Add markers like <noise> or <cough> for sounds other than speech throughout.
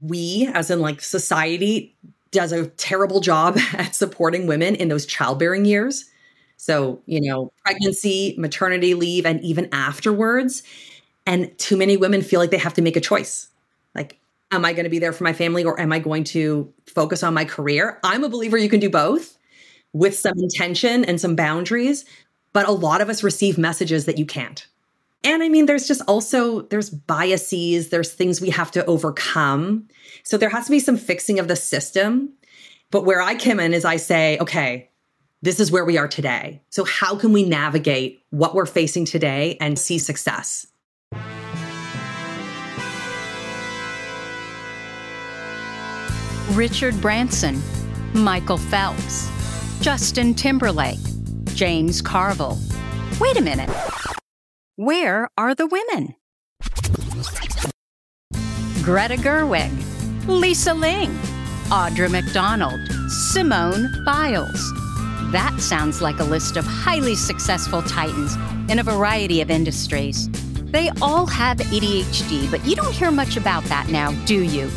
we, as in like society, does a terrible job <laughs> at supporting women in those childbearing years. So, you know, pregnancy, maternity leave, and even afterwards. And too many women feel like they have to make a choice. Like, am I going to be there for my family or am I going to focus on my career? I'm a believer you can do both with some intention and some boundaries, but a lot of us receive messages that you can't. And I mean, there's just also there's biases, there's things we have to overcome. So there has to be some fixing of the system. But where I come in is I say, okay, this is where we are today. So how can we navigate what we're facing today and see success? Richard Branson, Michael Phelps, Justin Timberlake, James Carville. Wait a minute. Where are the women? Greta Gerwig, Lisa Ling, Audra McDonald, Simone Biles. That sounds like a list of highly successful titans in a variety of industries. They all have ADHD, but you don't hear much about that now, do you?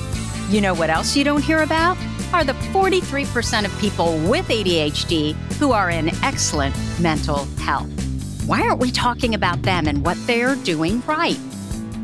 You know what else you don't hear about? Are the 43% of people with ADHD who are in excellent mental health. Why aren't we talking about them and what they're doing right?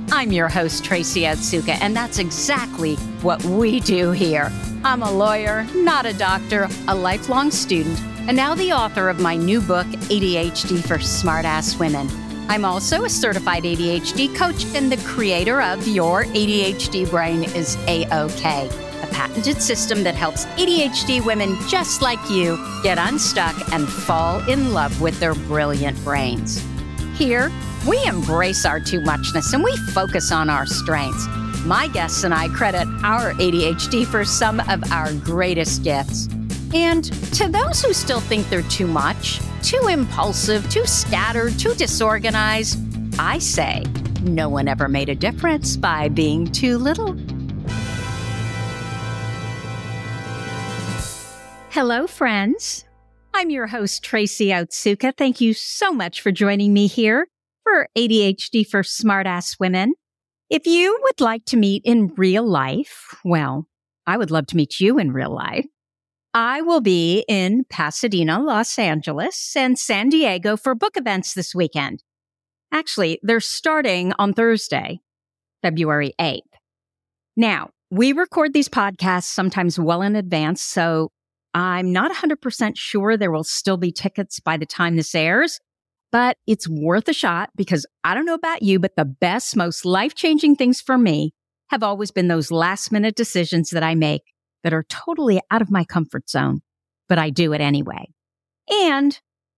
I'm your host, Tracy Otsuka, and that's exactly what we do here. I'm a lawyer, not a doctor, a lifelong student, and now the author of my new book, ADHD for Smartass Women. I'm also a certified ADHD coach and the creator of Your ADHD Brain is A OK a patented system that helps ADHD women just like you get unstuck and fall in love with their brilliant brains. Here, we embrace our too muchness and we focus on our strengths. My guests and I credit our ADHD for some of our greatest gifts. And to those who still think they're too much, too impulsive, too scattered, too disorganized, I say, no one ever made a difference by being too little. Hello, friends. I'm your host, Tracy Otsuka. Thank you so much for joining me here for ADHD for Smartass Women. If you would like to meet in real life, well, I would love to meet you in real life. I will be in Pasadena, Los Angeles, and San Diego for book events this weekend. Actually, they're starting on Thursday, February 8th. Now, we record these podcasts sometimes well in advance, so I'm not 100% sure there will still be tickets by the time this airs, but it's worth a shot because I don't know about you, but the best, most life changing things for me have always been those last minute decisions that I make that are totally out of my comfort zone, but I do it anyway. And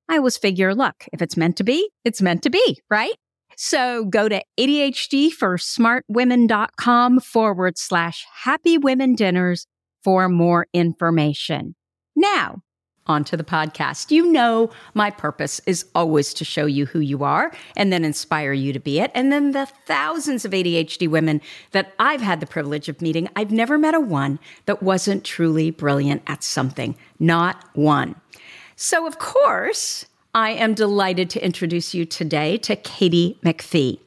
I always figure, look, if it's meant to be, it's meant to be, right? So go to ADHDforsmartwomen.com forward slash happy women dinners for more information. Now, on to the podcast. You know, my purpose is always to show you who you are and then inspire you to be it. And then the thousands of ADHD women that I've had the privilege of meeting, I've never met a one that wasn't truly brilliant at something. Not one. So, of course, I am delighted to introduce you today to Katy McFee.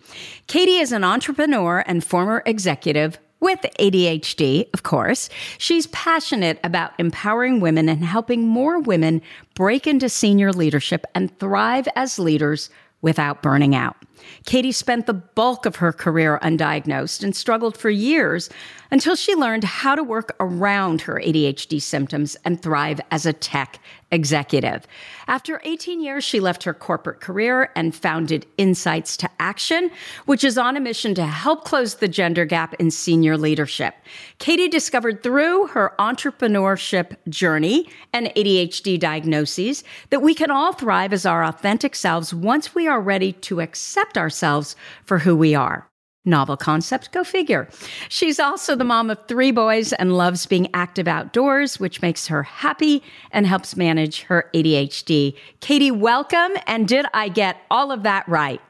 Katy is an entrepreneur and former executive with ADHD, of course. She's passionate about empowering women and helping more women break into senior leadership and thrive as leaders without burning out. Katy spent the bulk of her career undiagnosed and struggled for years until she learned how to work around her ADHD symptoms and thrive as a tech executive. After 18 years, she left her corporate career and founded Insights to Action, which is on a mission to help close the gender gap in senior leadership. Katy discovered through her entrepreneurship journey and ADHD diagnoses that we can all thrive as our authentic selves once we are ready to accept ourselves for who we are. Novel concept, go figure. She's also the mom of three boys and loves being active outdoors, which makes her happy and helps manage her ADHD. Katy, welcome. And did I get all of that right?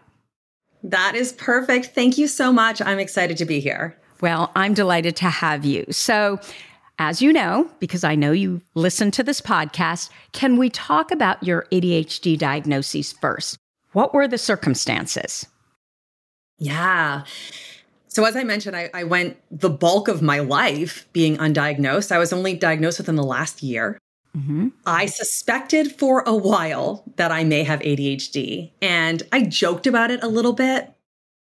That is perfect. Thank you so much. I'm excited to be here. Well, I'm delighted to have you. So, as you know, because I know you listen to this podcast, can we talk about your ADHD diagnoses first? What were the circumstances? Yeah. So, as I mentioned, I, I, went the bulk of my life being undiagnosed. I was only diagnosed within the last year. Mm-hmm. I suspected for a while that I may have ADHD, and I joked about it a little bit.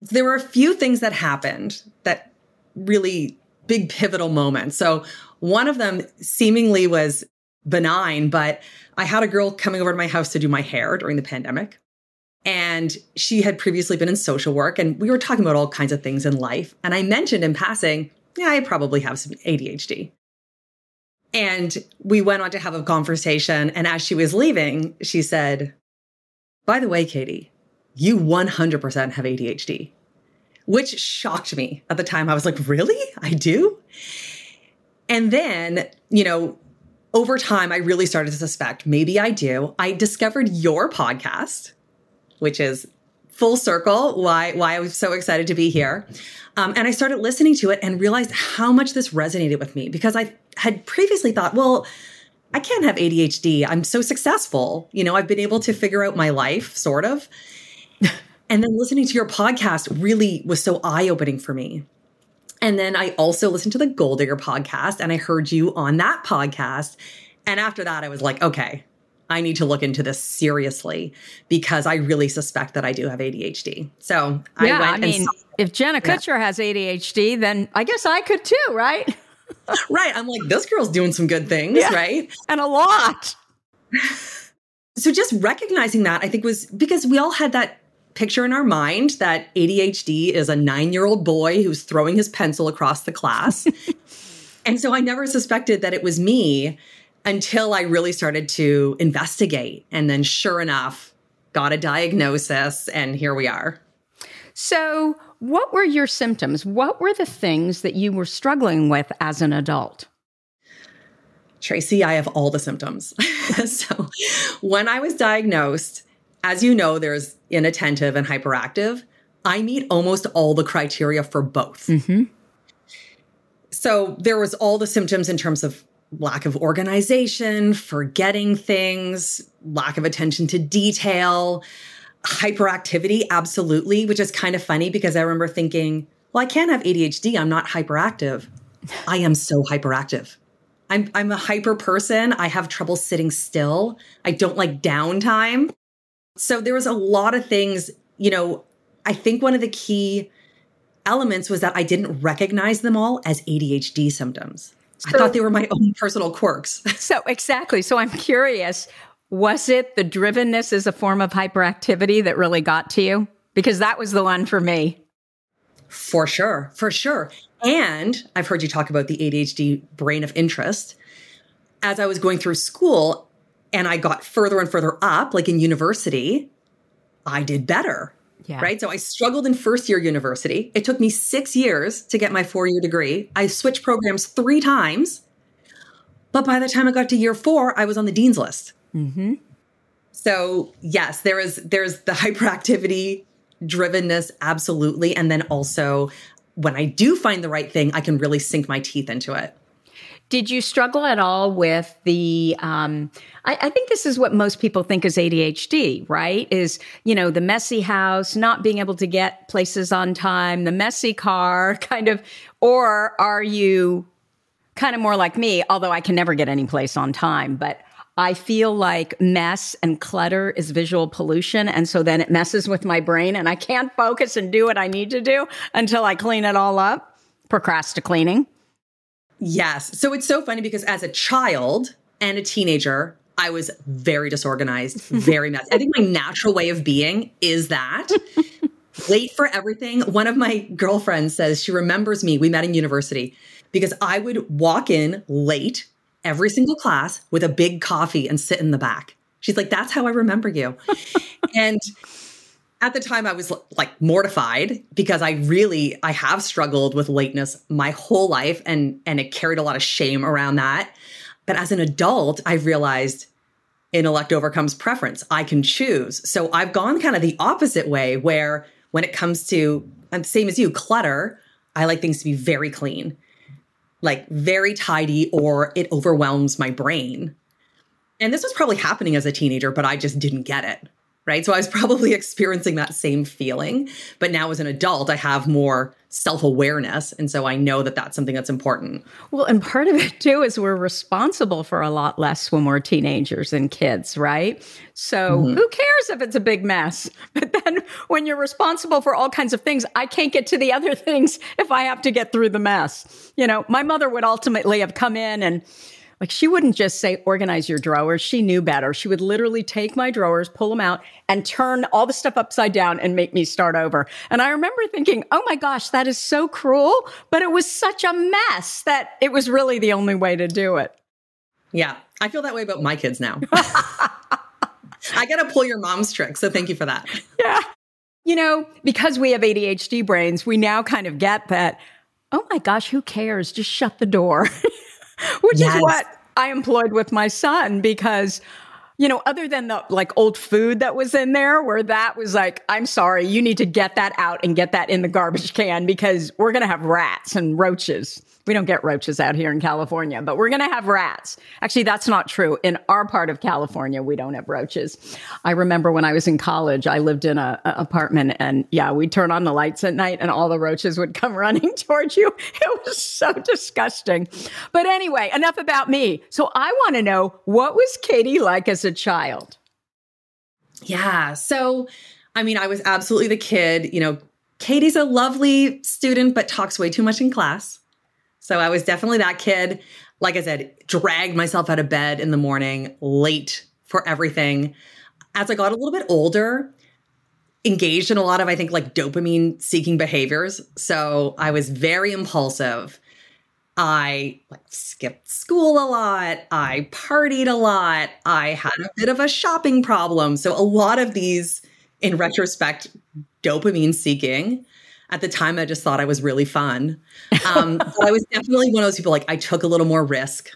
There were a few things that happened that really big pivotal moments. So, one of them seemingly was benign, but I had a girl coming over to my house to do my hair during the pandemic. And she had previously been in social work, and we were talking about all kinds of things in life. And I mentioned in passing, yeah, I probably have some ADHD. And we went on to have a conversation. And as she was leaving, she said, By the way, Katy, you 100% have ADHD, which shocked me at the time. I was like, Really? I do? And then, you know, over time, I really started to suspect maybe I do. I discovered your podcast which is full circle why why I was so excited to be here. Um, and I started listening to it and realized how much this resonated with me because I had previously thought, well, I can't have ADHD. I'm so successful. You know, I've been able to figure out my life, sort of. <laughs> and then listening to your podcast really was so eye opening for me. And then I also listened to the Goal Digger podcast and I heard you on that podcast. And after that, I was like, okay, I need to look into this seriously because I really suspect that I do have ADHD. So yeah, I, I mean, saw, if Jenna Kutcher yeah. has ADHD, then I guess I could too, right? <laughs> right. I'm like, this girl's doing some good things, yeah. right? And a lot. so just recognizing that, I think was because we all had that picture in our mind that ADHD is a nine year old boy who's throwing his pencil across the class. <laughs> and so I never suspected that it was me until I really started to investigate. And then, sure enough, got a diagnosis, and here we are. So, what were your symptoms? What were the things that you were struggling with as an adult? Tracy, I have all the symptoms. <laughs> so, when I was diagnosed, as you know, there's inattentive and hyperactive. I meet almost all the criteria for both. Mm-hmm. So, there was all the symptoms in terms of lack of organization, forgetting things, lack of attention to detail, hyperactivity, absolutely, which is kind of funny because I remember thinking, well, I can't have ADHD. I'm not hyperactive. I am so hyperactive. I'm, I'm a hyper person. I have trouble sitting still. I don't like downtime. So there was a lot of things, you know, I think one of the key elements was that I didn't recognize them all as ADHD symptoms. So, I thought they were my own personal quirks. <laughs> so, exactly. So, I'm curious was it the drivenness as a form of hyperactivity that really got to you? Because that was the one for me. For sure. For sure. And I've heard you talk about the ADHD brain of interest. As I was going through school and I got further and further up, like in university, I did better. Yeah. Right. So I struggled in first year university. It took me six years to get my four year degree. I switched programs three times. But by the time I got to year four, I was on the dean's list. Mm-hmm. So yes, there is there's the <laughs> hyperactivity drivenness, absolutely. And then also when I do find the right thing, I can really sink my teeth into it. Did you struggle at all with the? Um, I, I, think this is what most people think is ADHD, right? Is you know the messy house, not being able to get places on time, the messy car, <laughs> kind of, or are you kind of more like me? Although I can never get any place on time, but I feel like mess and clutter is visual pollution. And so then it messes with my brain and I can't focus and do what I need to do until I clean it all up. Procrastinating. Yes. So it's so funny because as a child and a teenager, I was very disorganized, <laughs> very messy. I think my natural way of being is that late for everything. One of my girlfriends says she remembers me. We met in university because I would walk in late every single class with a big coffee and sit in the back. She's like, that's how I remember you. <laughs> and at the time I was like mortified because I really I have struggled with lateness my whole life and and it carried a lot of shame around that. But as an adult, I realized intellect overcomes preference. I can choose. So I've gone kind of the opposite way where when it comes to I'm same as you, clutter, I like things to be very clean. Like very tidy or it overwhelms my brain. And this was probably happening as a teenager, but I just didn't get it right? So I was probably <laughs> experiencing that same feeling. But now as an adult, I have more self awareness. And so I know that that's something that's important. Well, and part of it too is we're responsible for a lot less when we're teenagers and kids, right? So mm-hmm. who cares if it's a big mess? <laughs> But then when you're responsible for all kinds of things, I can't get to the other <laughs> things if I have to get through the mess. You know, my mother would ultimately have come in and like she wouldn't just say, organize your drawers. She knew better. She would literally take my drawers, pull them out, and turn all the stuff upside down and make me start over. And I remember thinking, oh my gosh, that is so cruel. But it was such a mess that it was really the only way to do it. Yeah. I feel that way about my kids now. <laughs> I got to pull your mom's trick. So thank you for that. Yeah. You know, because we have ADHD brains, we now kind of get that, oh my gosh, who cares? Just shut the door. <laughs> <laughs> which yes. is what I employed with my son because you know, other than the like old food that was in there, where that was like, I'm sorry, you need to get that out and get that in the garbage can because we're going to have rats and roaches. We don't get roaches out here in California, but we're going to have rats. Actually, that's not true. In our part of California, we don't have roaches. I remember when I was in college, I lived in a, a apartment and yeah, we'd turn on the lights at night and all the roaches would come <laughs> running towards you. It was so disgusting. But anyway, enough about me. So I want to know what was Katy like as a child? Yeah. So, I mean, I was absolutely the kid, you know, Katy's a lovely student, but talks way too much in class. So I was definitely that kid. Like I said, dragged myself out of bed in the morning, late for everything. As I got a little bit older, engaged in a lot of, I think, like dopamine seeking behaviors. So I was very impulsive. I like skipped school a lot. I partied a lot. I had a bit of a shopping problem. So a lot of these, in retrospect, dopamine seeking at the time i just thought i was really fun. Um, <laughs> but i was definitely one of those people like i took a little more risk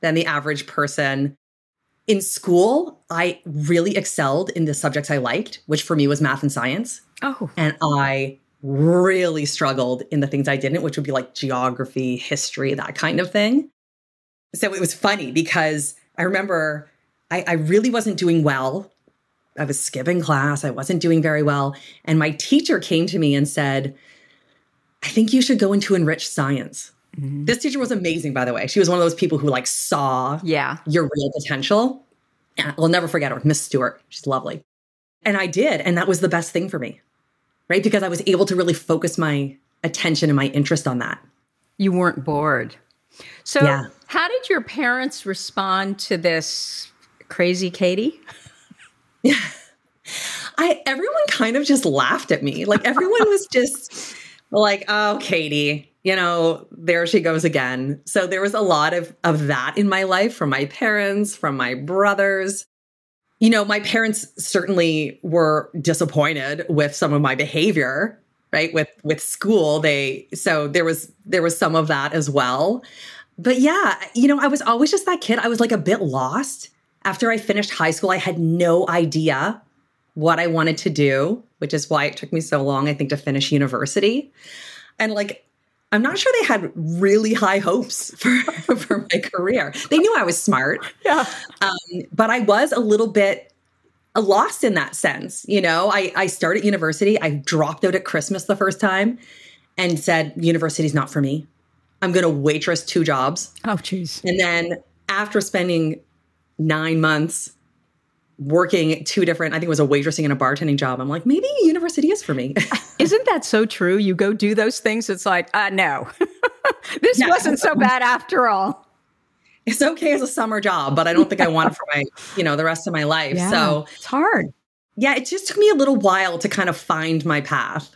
than the average person. In school i really excelled in the subjects i liked which for me was math and science. Oh. And i really struggled in the things i didn't which would be like geography history that kind of thing. So it was funny because i remember I, I really wasn't doing well I was skipping class. I wasn't doing very well. And my teacher came to me and said, I think you should go into enriched science. Mm-hmm. This teacher was amazing, by the way. She was one of those people who like saw yeah. your real potential. I'll never forget her, Miss Stewart. She's lovely. And I did. And that was the best thing for me, right? Because I was able to really focus my attention and my interest on that. You weren't bored. So, yeah. how did your parents respond to this crazy Katy? <laughs> Yeah. <laughs> I everyone kind of just laughed at me. Like everyone was just like, "Oh, Katy, you know, there she goes again." So there was a lot of of that in my life from my parents, from my brothers. You know, my parents certainly were disappointed with some of my behavior, right? With with school, they so there was there was some of that as well. But yeah, you know, I was always just that kid. I was like a bit lost after I finished high school, I had no idea what I wanted to do, which is why it took me so long, I think, to finish university. And like, I'm not sure they had really high hopes <laughs> for, for my career. They knew I was smart. Yeah. Um, but I was a little bit lost in that sense. You know, I, I started university, I dropped out at Christmas the first time and said, university's not for me. I'm going to waitress two jobs. Oh, jeez. And then after spending nine months working two different, I think it was a waitressing and a bartending job. I'm like, maybe university is for me. <laughs> Isn't that so true? You go do those things. It's like, uh, no, <laughs> this yeah. wasn't so bad after all. It's okay as a summer job, but I don't think I want it for my, you know, the rest of my life. Yeah, so it's hard. Yeah, it just took me a little while to kind of find my path.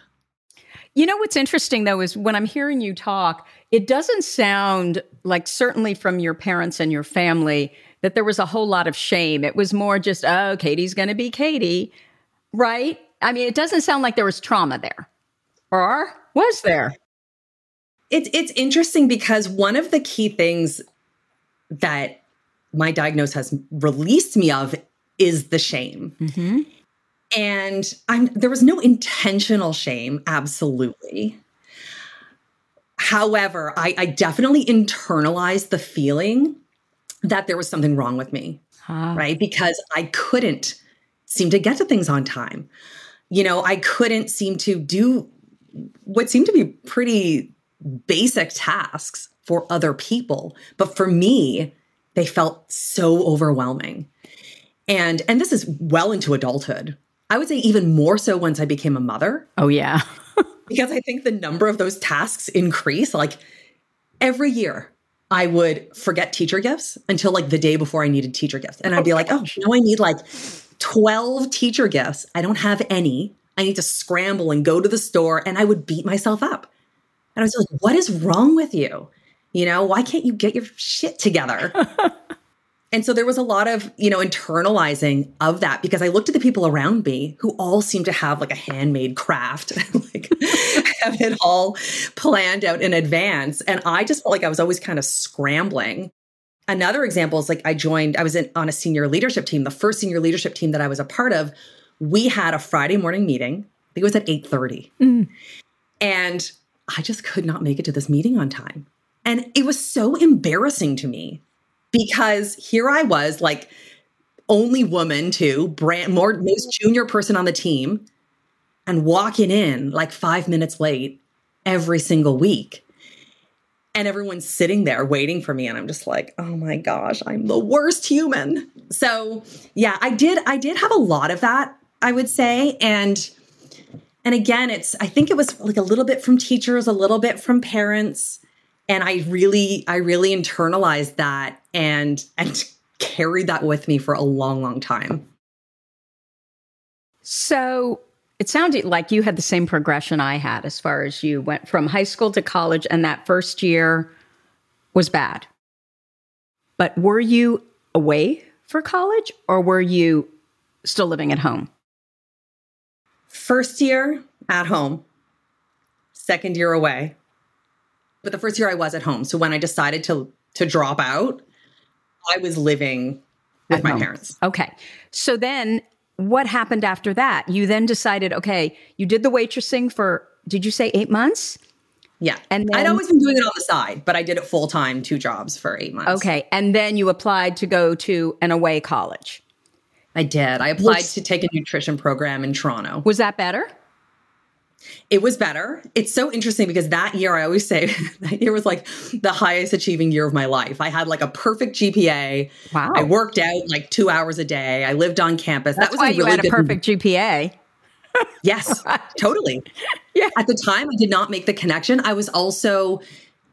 You know what's interesting though is when I'm hearing you talk, it doesn't sound like certainly from your parents and your family that there was a whole lot of shame. It was more just, oh, Katy's going to be Katy, right? I mean, it doesn't sound like there was trauma there. Or was there? It's it's interesting because one of the key things that my diagnosis has released me of is the shame. Mm-hmm. And I'm there was no intentional shame, absolutely. However, I, I definitely internalized the feeling that there was something wrong with me, huh. right? Because I couldn't seem to get to things on time. You know, I couldn't seem to do what seemed to be pretty basic tasks for other people. But for me, they felt so overwhelming. And and this is well into adulthood. I would say even more so once I became a mother. Oh yeah. <laughs> because I think the number of those tasks increase like every year. I would forget teacher gifts until like the day before I needed teacher gifts. And I'd be like, oh, now I need like 12 teacher gifts. I don't have any. I need to scramble and go to the store. And I would beat myself up. And I was like, what is wrong with you? You know, why can't you get your shit together? <laughs> and so there was a lot of, you know, internalizing of that because I looked at the people around me who all seemed to have like a handmade craft, <laughs> like <laughs> have it all planned out in advance. And I just felt like I was always kind of scrambling. Another example is like I joined, I was in, on a senior leadership team, the first senior leadership team that I was a part of. We had a Friday morning meeting. I think it was at 8 30. Mm. And I just could not make it to this meeting on time. And it was so embarrassing to me because here I was, like, only woman to brand more most mm-hmm. junior person on the team, and walking in like five minutes late every single week. And everyone's sitting there waiting for me. And I'm just like, oh my gosh, I'm the worst human. So yeah, I did, I did have a lot of that, I would say. And and again, it's I think it was like a little bit from teachers, a little bit from parents, and I really I really internalized that and and <laughs> carried that with me for a long long time. So, it sounded like you had the same progression I had as far as you went from high school to college and that first year was bad. But were you away for college or were you still living at home? First year at home, second year away. But the first year I was at home. So when I decided to to drop out, I was living with at my home. parents. Okay. So then what happened after that? You then decided, okay, you did the waitressing for did you say 8 months? Yeah. And then, I'd always been doing it on the side, but I did it full time, two jobs for eight months. Okay. And then you applied to go to an away college. I did. I applied to take a nutrition program in Toronto. Was that better? It was better. It's so interesting because that year, I always say <laughs> that year was like the highest achieving year of my life. I had like a perfect GPA. Wow. I worked out like two hours a day. I lived on campus. That's that was why a really you had a perfect GPA. yes, <laughs> totally. Yeah. At the time, I did not make the connection. I was also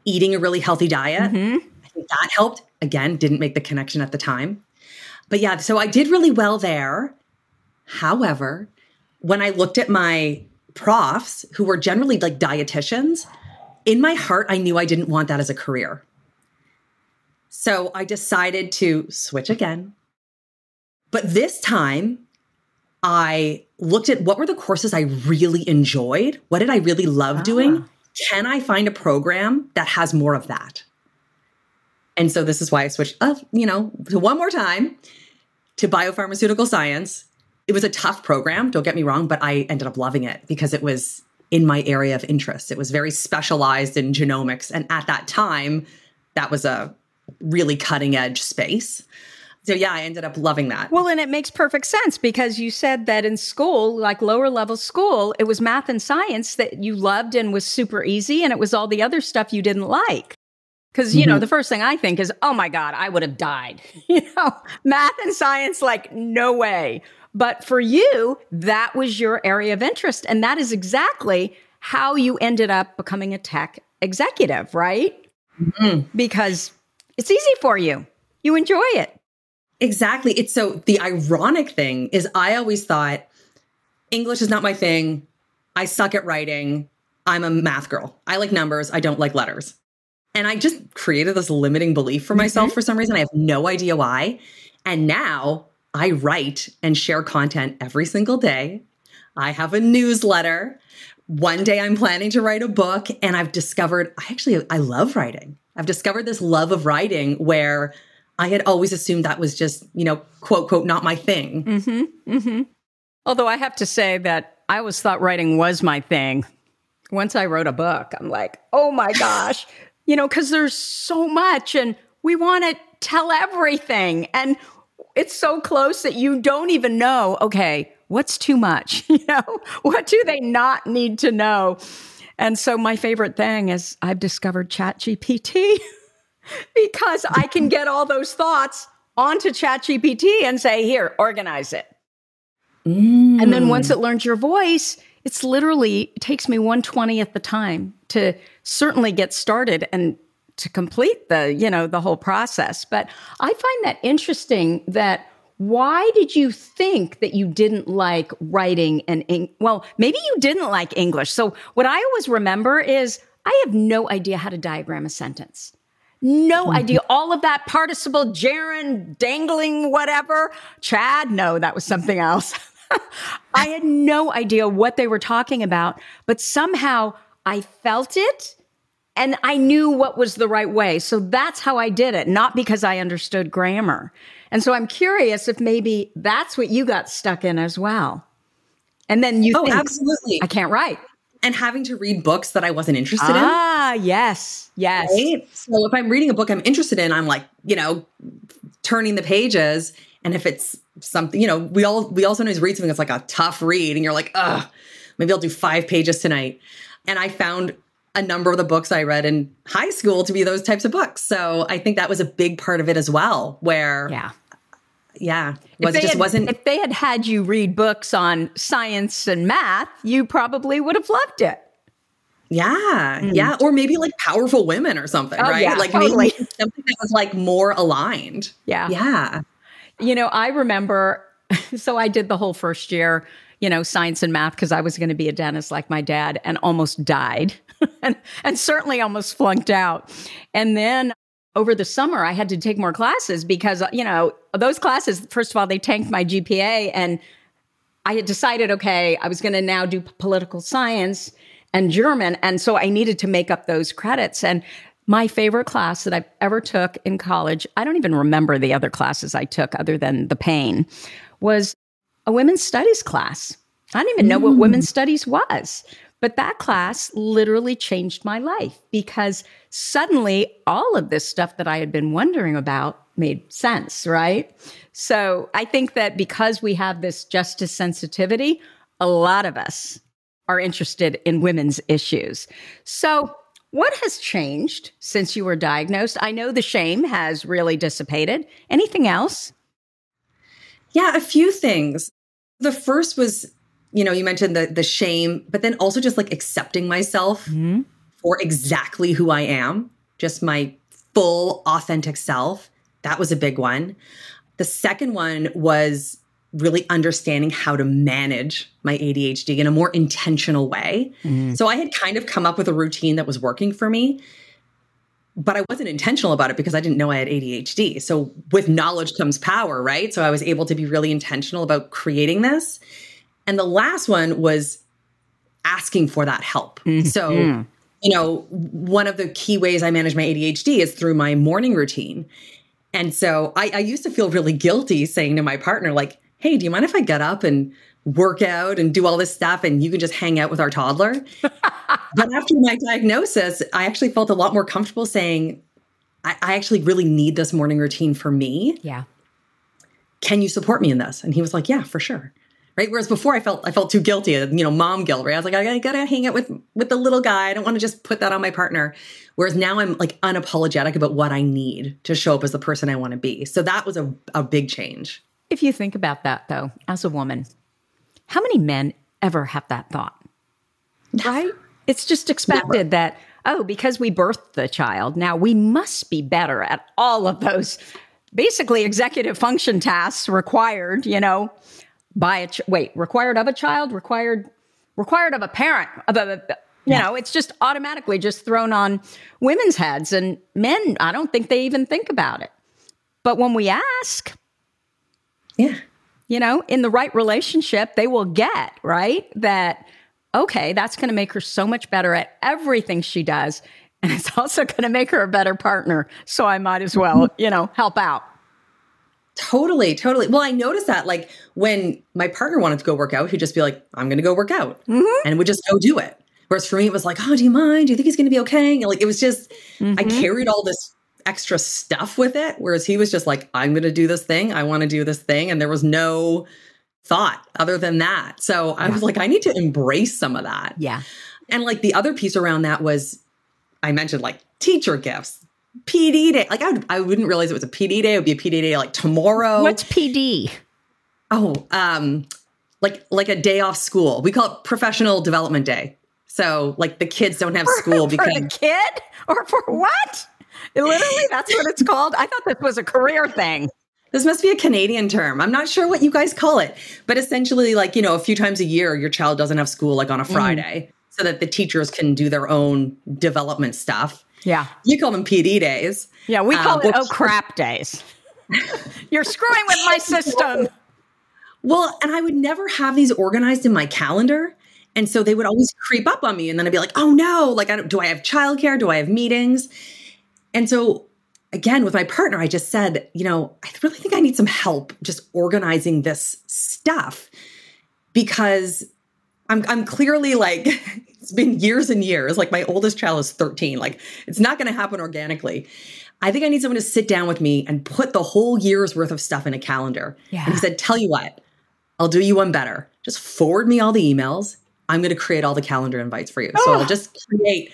eating a really healthy diet. Mm-hmm. I think that helped. Again, didn't make the connection at the time. But yeah, so I did really well there. However, when I looked at my profs who were generally like dietitians, in my heart, I knew I didn't want that as a career. So I decided to switch again. But this time, I looked at what were the courses I really enjoyed? What did I really love ah. doing? Can I find a program that has more of that? And so this is why I switched up, you know, to one more time to biopharmaceutical science. It was a tough program, don't get me wrong, but I ended up loving it because it was in my area of interest. It was very specialized in genomics. And at that time, that was a really cutting edge space. So yeah, I ended up loving that. Well, and it makes perfect sense because you said that in school, like lower level school, it was math and science that you loved and was super easy and it was all the other stuff you didn't like. Because, you mm-hmm. know, the first thing I think is, oh my God, I would have died. <laughs> You know, math and science, like, no way. But for you, that was your area of interest. And that is exactly how you ended up becoming a tech executive, right? Mm-hmm. Because it's easy for you, you enjoy it. Exactly. It's so the ironic thing is, I always thought English is not my thing. I suck at writing. I'm a math girl. I like numbers. I don't like letters. And I just created this limiting belief for myself mm-hmm. for some reason. I have no idea why. And now I write and share content every single day. I have a newsletter. One day I'm planning to write a book and I've discovered I actually I love writing. I've discovered this love of writing where I had always assumed that was just, you know, quote, quote, not my thing. Mm-hmm, mm-hmm. Although I have to say that I always thought writing was my thing. Once I wrote a book, I'm like, oh my gosh, you know, because there's so much and we want to tell everything. And it's so close that you don't even know, okay, what's too much? <laughs> You know, what do they not need to know? And so my favorite thing is I've discovered ChatGPT <laughs> because I can get all those thoughts onto ChatGPT and say, here, organize it. Mm. And then once it learns your voice, it's literally it takes me 120th the time to certainly get started and to complete the, you know, the whole process. But I find that interesting that why did you think that you didn't like writing and well maybe you didn't like english. So what i always remember is i have no idea how to diagram a sentence. No mm-hmm. idea. All of that participle gerund dangling whatever. Chad no that was something <laughs> else. <laughs> I had no idea what they were talking about but somehow i felt it and I knew what was the right way. So that's how I did it, not because I understood grammar. And so I'm curious if maybe that's what you got stuck in as well. And then you Oh, absolutely. I can't write. And having to read books that I wasn't interested ah, in. Ah, yes. Yes. Right? So if I'm reading a book I'm interested in, I'm like, you know, turning the pages. And if it's something, you know, we all we all sometimes read something that's like a tough read, and you're like, ugh, maybe I'll do five pages tonight. And I found a number of the books I read in high school to be those types of books. So I think that was a big part of it as well, where yeah. Yeah, was, it just had, wasn't. If they had had you read books on science and math, you probably would have loved it. Yeah, mm. yeah, or maybe like powerful women or something, oh, right? Yeah, like totally. maybe something that was like more aligned. Yeah, yeah. You know, I remember. <laughs> So I did the whole first year, you know, science and math because I was going to be a dentist like my dad, and almost died <laughs> and, and certainly almost flunked out. And then over the summer, I had to take more classes because, uh, you know, those classes, first of all, they tanked my GPA. And I had decided, okay, I was going to now do political science and German. And so I needed to make up those credits. And my favorite class that I've ever took in college, I don't even remember the other classes I took other than the pain, was a women's studies class. I didn't even know what women's mm. studies was. But that class literally changed my life because suddenly all of this stuff that I had been wondering about made sense, right? So I think that because we have this justice sensitivity, a lot of us are interested in women's issues. So, what has changed since you were diagnosed? I know the shame has really dissipated. Anything else? Yeah, a few things. The first was you know, you mentioned the the shame, but then also just like accepting myself mm-hmm. for exactly who I am, just my full authentic self. That was a big one. The second one was really understanding how to manage my ADHD in a more intentional way. Mm-hmm. So I had kind of come up with a routine that was working for me, but I wasn't intentional about it because I didn't know I had ADHD. So with knowledge comes power, right? So I was able to be really intentional about creating this. And the last one was asking for that help. Mm-hmm. So, you know, one of the key ways I manage my ADHD is through my morning routine. And so I, I used to feel really guilty saying to my partner, like, hey, do you mind if I get up and work out and do all this stuff and you can just hang out with our toddler? <laughs> but after my diagnosis, I actually felt a lot more comfortable saying, I, I actually really need this morning routine for me. Yeah. Can you support me in this? And he was like, yeah, for sure right whereas before i felt i felt too guilty you know mom guilt right i was like i gotta hang out with with the little guy i don't want to just put that on my partner whereas now i'm like unapologetic about what i need to show up as the person i want to be so that was a, a big change if you think about that though as a woman how many men ever have that thought? Right? It's just expected Never. that oh because we birthed the child now we must be better at all of those basically executive function tasks required you know by a ch- wait required of a child required required of a parent of a you yeah. know it's just automatically just thrown on women's heads and men i don't think they even think about it. But when we ask yeah you know in the right relationship they will get right that okay that's going to make her so much better at everything she does <laughs> and it's also going to make her a better partner so i might as well you know help out Totally, totally. Well, I noticed that like when my partner wanted to go work out, he'd just be like, I'm going to go work out mm-hmm. and would just go do it. Whereas for me, it was like, oh, do you mind? Do you think he's going to be okay? like it was just, mm-hmm. I carried all this extra stuff with it. Whereas he was just like, I'm going to do this thing. I want to do this thing. And there was no thought other than that. So I was like, I need to embrace some of that. Yeah. And like the other piece around that was, I mentioned like teacher gifts, PD day. Like I, would, I wouldn't realize it was a PD day. It would be a PD day like tomorrow. What's PD? Oh, um, like like a day off school. We call it professional development day. So like the kids don't have <laughs> school because for the kid or for what? Literally, that's what it's called. I thought this was a career thing. This must be a Canadian term. I'm not sure what you guys call it, but essentially, like, you know, a few times a year, your child doesn't have school, like on a Friday, mm. so that the teachers can do their own development stuff. Yeah. You call them PD days. Yeah, we call um, it oh crap days. <laughs> You're screwing with my system. Well, and I would never have these organized in my calendar. And so they would always creep up on me. And then I'd be like, oh no, like, I do I have childcare? Do I have meetings? And so again, with my partner, I just said, you know, I really think I need some help just organizing this stuff because I'm I'm clearly like <laughs> it's been years and years. Like my oldest child is 13. Like it's not going to happen organically. I think I need someone to sit down with me and put the whole year's worth of stuff in a calendar. Yeah. And he said, "Tell you what, I'll do you one better. Just forward me all the emails. I'm going to create all the calendar invites for you. Oh. So I'll just create,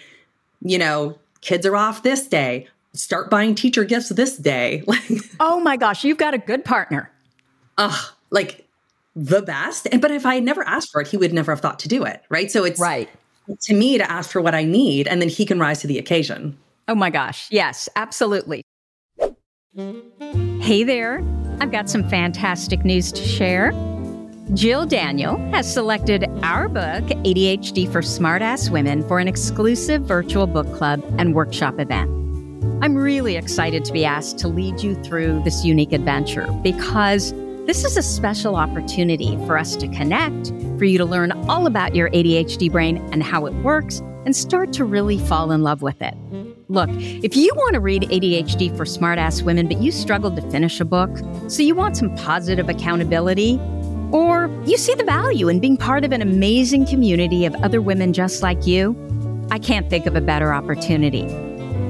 you know, kids are off this day, start buying teacher gifts this day. <laughs> Like, oh my gosh, you've got a good partner. Ugh, like the best. And but if I had never asked for it, he would never have thought to do it. Right. So it's right to me to ask for what I need and then he can rise to the occasion. Oh my gosh. Yes, absolutely. Hey there. I've got some fantastic news to share. Jill Daniel has selected our book, ADHD for Smartass Women, for an exclusive virtual book club and workshop event. I'm really excited to be asked to lead you through this unique adventure because this is a special opportunity for us to connect, for you to learn all about your ADHD brain and how it works, and start to really fall in love with it. Look, if you want to read ADHD for Smartass Women, but you struggled to finish a book, so you want some positive accountability, or you see the value in being part of an amazing community of other women just like you, I can't think of a better opportunity.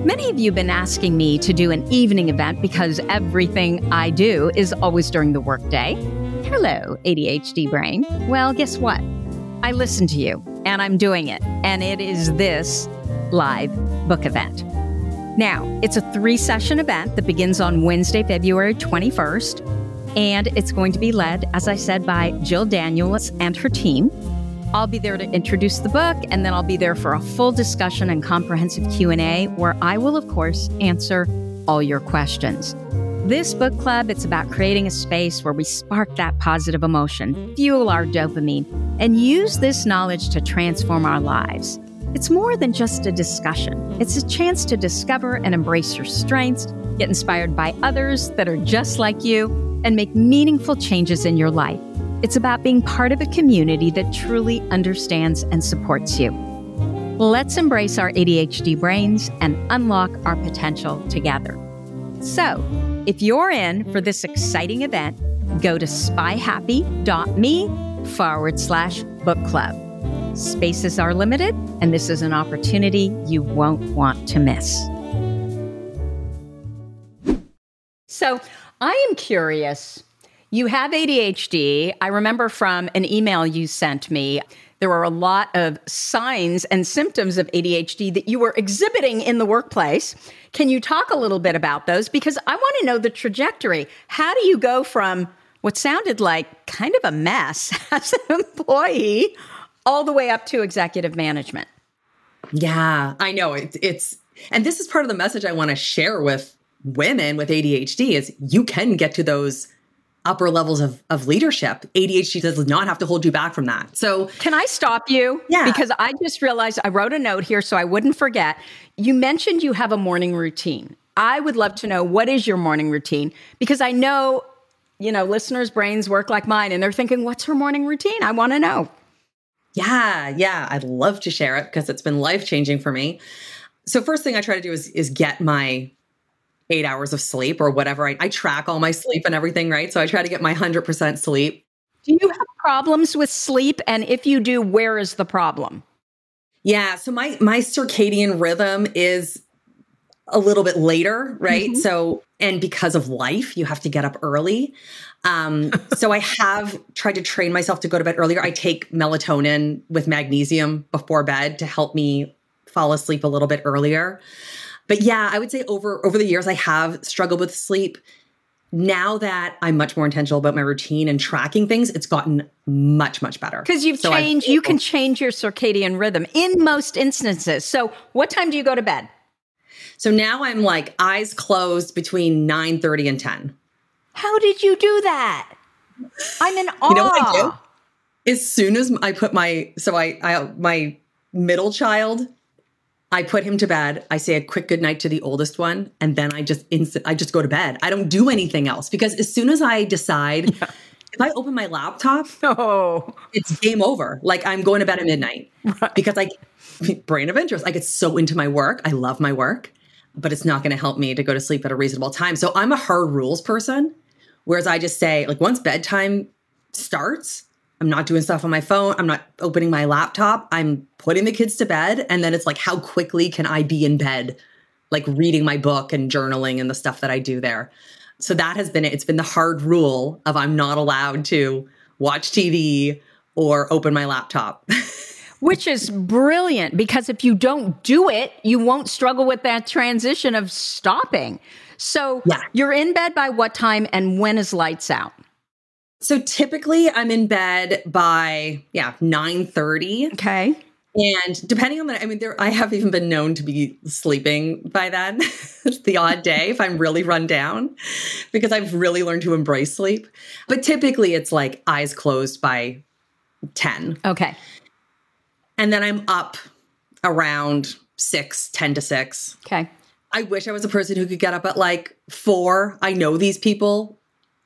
Many of you have been asking me to do an evening event because everything I do is always during the workday. Hello, ADHD brain. Well, guess what? I listen to you and I'm doing it, and it is this live book event. Now, it's a three session event that begins on Wednesday, February 21st, and it's going to be led, as I said, by Jill Daniels and her team. I'll be there to introduce the book and then I'll be there for a full discussion and comprehensive Q&A where I will of course answer all your questions. This book club it's about creating a space where we spark that positive emotion, fuel our dopamine and use this knowledge to transform our lives. It's more than just a discussion. Mm-hmm. It's a chance to discover and embrace your strengths, get inspired by others that are just like you, and make meaningful changes in your life. It's about being part of a community that truly understands and supports you. Let's embrace our ADHD brains and unlock our potential together. So, if you're in for mm-hmm. this exciting event, go to spyhappy.me forward slash book club. Spaces are limited, and this is an opportunity you won't want to miss. So, I am curious you have ADHD. I remember from an email you sent me, there were a lot of signs and symptoms of ADHD that you were exhibiting in the workplace. Can you talk a little bit about those? Because I want to know the trajectory. How do you go from what sounded like kind of a mess <laughs> as an employee all the way up to executive management? Yeah, I know. It, it's, and this is part of the message I want to share with women with ADHD is you can get to those upper levels of, of leadership. ADHD does not have to hold you back from that. So, can I stop you? Yeah. Because I just realized I wrote a note here so I wouldn't forget. You mentioned you have a morning routine. I would love to know what is your morning routine because I know, you know, listeners' brains work like mine and they're thinking, what's her morning routine? I want to know. Yeah, yeah, I'd love to share it because it's been life changing for me. So, first thing I try to do is, is get my eight hours of sleep or whatever. I, I track all my sleep and everything, right? So I try to get my 100% sleep. Do you have problems with sleep? And if you do, where is the problem? Yeah. So my, my circadian rhythm is a little bit later, right? Mm-hmm. So, and because of life, you have to get up early. Um, so I have tried to train myself to go to bed earlier. I take melatonin with magnesium before bed to help me fall asleep a little bit earlier. But yeah, I would say over over the years I have struggled with sleep. Now that I'm much more intentional about my routine and tracking things, it's gotten much much better. Cuz you've so changed I've, you can change your circadian rhythm in most instances. So, what time do you go to bed? So now I'm like eyes closed between 9:30 and 10. How did you do that? I'm in awe. You know what I do? As soon as I put my so I, I my middle child, I put him to bed. I say a quick good night to the oldest one, and then I just instant I just go to bed. I don't do anything else because as soon as I decide yeah. if I open my laptop, <laughs> oh, it's game over. Like I'm going to bed at midnight right. because I brain of interest. I get so into my work. I love my work, but it's not going to help me to go to sleep at a reasonable time. So I'm a hard rules person. Whereas I just say, like, once bedtime starts, I'm not doing stuff on my phone. I'm not opening my laptop. I'm putting the kids to bed. And then it's like, how quickly can I be in bed, like reading my book and journaling and the stuff that I do there? So that has been it. It's been the hard rule of I'm not allowed to watch TV or open my laptop. <laughs> Which is brilliant because if you don't do it, you won't struggle with that transition of stopping. So yeah. you're in bed by what time and when is lights out? So typically I'm in bed by yeah, 9:30. Okay. And depending on the I mean there I have even been known to be sleeping by then. <laughs> the odd day if I'm really run down because I've really learned to embrace sleep. But typically it's like eyes closed by 10. Okay. And then I'm up around 6, 10 to 6. Okay. I wish I was a person who could get up at like four. I know these people.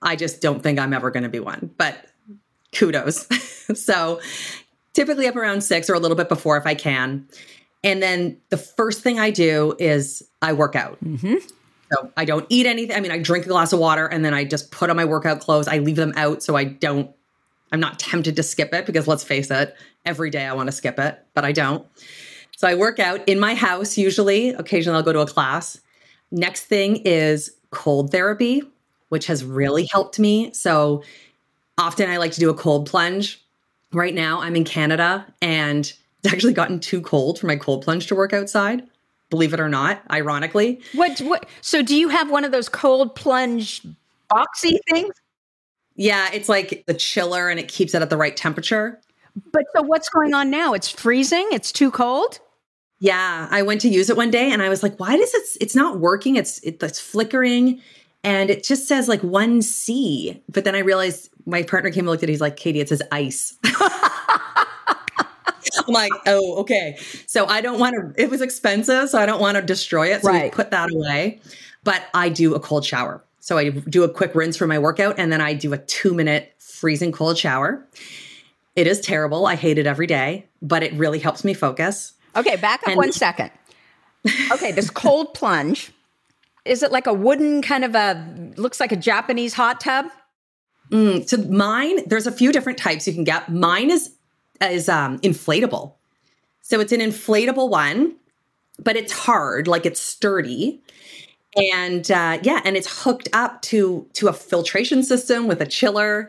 I just don't think I'm ever going to be one, but kudos. <laughs> so typically up around six or a little bit before if I can. And then the first thing I do is I work out. Mm-hmm. So I don't eat anything. I mean, I drink a glass of water and then I just put on my workout clothes. I leave them out so I don't, I'm not tempted to skip it because let's face it, every day I want to skip it, but I don't. So I work out in my house usually. Occasionally I'll go to a class. Next thing is cold therapy, which has really helped me. So often I like to do a cold plunge. Right now I'm in Canada and it's actually gotten too cold for my cold plunge to work outside. Believe it or not, ironically. What what so do you have one of those cold plunge boxy things? Yeah, it's like the chiller and it keeps it at the right temperature. But so what's going on now? It's freezing? It's too cold? Yeah, I went to use it one day and I was like, why does it it's not working? It's it's flickering and it just says like 1C. But then I realized my partner came and looked at it, he's like, Katy, it says ice. <laughs> I'm like, oh, okay. So I don't want to, it was expensive, so I don't want to destroy it. So right. we put that away. But I do a cold shower. So I do a quick rinse for my workout and then I do a two minute freezing cold shower. It is terrible. I hate it every day, but it really helps me focus. Okay, back up and- one second. Okay, this <laughs> cold plunge. Is it like a wooden kind of a looks like a Japanese hot tub? Mm, so mine, there's a few different types you can get. Mine is is um, inflatable. So it's an inflatable one, but it's hard, like it's sturdy and uh, yeah and it's hooked up to to a filtration system with a chiller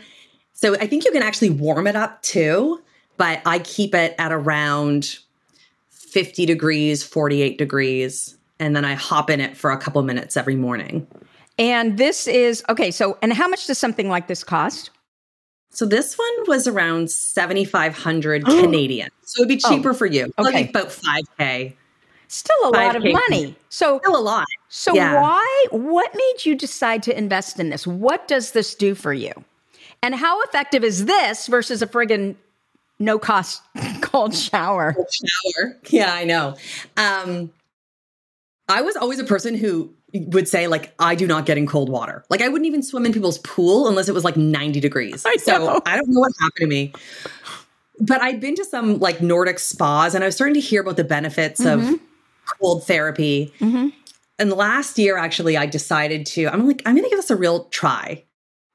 so i think you can actually warm it up too but i keep it at around 50 degrees 48 degrees and then i hop in it for a couple minutes every morning and this is okay so and how much does something like this cost so this one was around 7500 <gasps> canadian so it'd be oh, cheaper oh, for you okay about 5k Still a lot of money. So still a lot. So yeah. why what made you decide to invest in this? What does this do for you? And how effective is this versus a friggin' no cost <laughs> cold shower? Cold shower. Yeah, I know. Um I was always a person who would say like I do not get in cold water. Like I wouldn't even swim in people's pool unless it was like 90 degrees. I so I don't know what happened to me. But I'd been to some like Nordic spas and I was starting to hear about the benefits mm-hmm. of cold therapy. Mm-hmm. And last year, actually, I decided to, I'm like, I'm going to give this a real try.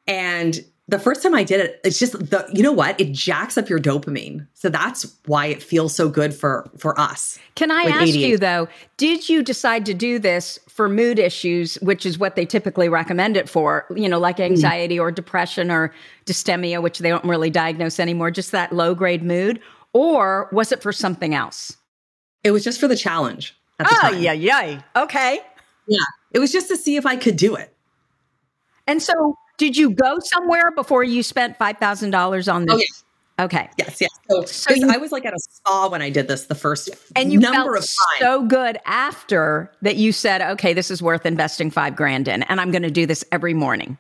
And the first time I did it, it's just the, you know what? It jacks up your dopamine. So that's why it feels so good for, for us. Can I ask ADHD. you though, did you decide to do this for mood issues, which is what they typically recommend it for, you know, like mm. anxiety or depression or dysthymia, which they don't really diagnose anymore, just that low grade mood? Or was it for something else? It was just for the challenge. At the Oh, time. yeah, yeah. Okay. Yeah. It was just to see if I could do it. And so did you go somewhere before you spent $5,000 on this? Oh, yes. Okay. Yes, yes. So, So you- I was like at a spa when I did this the first And you number felt of times. so good after that you said, okay, this is worth investing five grand in, and I'm going to do this every morning.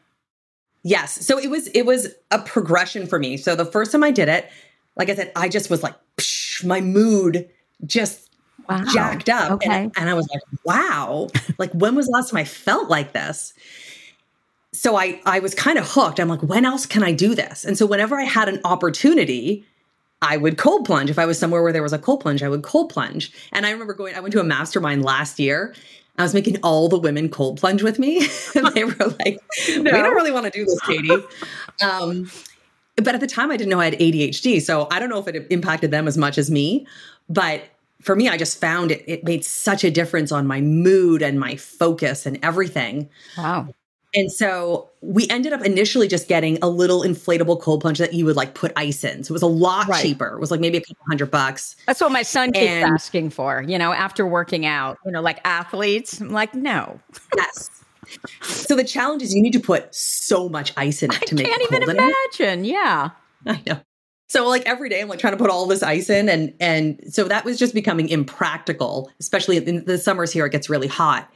Yes. So it was it was a progression for me. So the first time I did it, like I said, I just was like psh, my mood just Wow. jacked up. Okay. And, and I was like, wow, like when was the last time I felt like this? So I I was kind of hooked. I'm like, when else can I do this? And so whenever I had an opportunity, I would cold plunge. If I was somewhere where there was a cold plunge, I would cold plunge. And I remember going, I went to a mastermind last year. I was making all the women cold plunge with me. <laughs> and they were like, we don't really want to do this, Katy. Um, but at the time, I didn't know I had ADHD. So I don't know if it impacted them as much as me. But for me, I just found it, it made such a difference on my mood and my focus and everything. Wow. And so we ended up initially just getting a little inflatable cold plunge that you would like put ice in. So it was a lot Right. cheaper. It was like maybe a couple hundred bucks. That's what my son keeps And- asking for, you know, after working out, you know, like athletes. I'm like, no, Yes. so the challenge is you need to put so much ice in it to I make can't even imagine. Yeah. I know. So like every day I'm like trying to put all this ice in and and so that was just becoming impractical, especially in the summers here it gets really hot.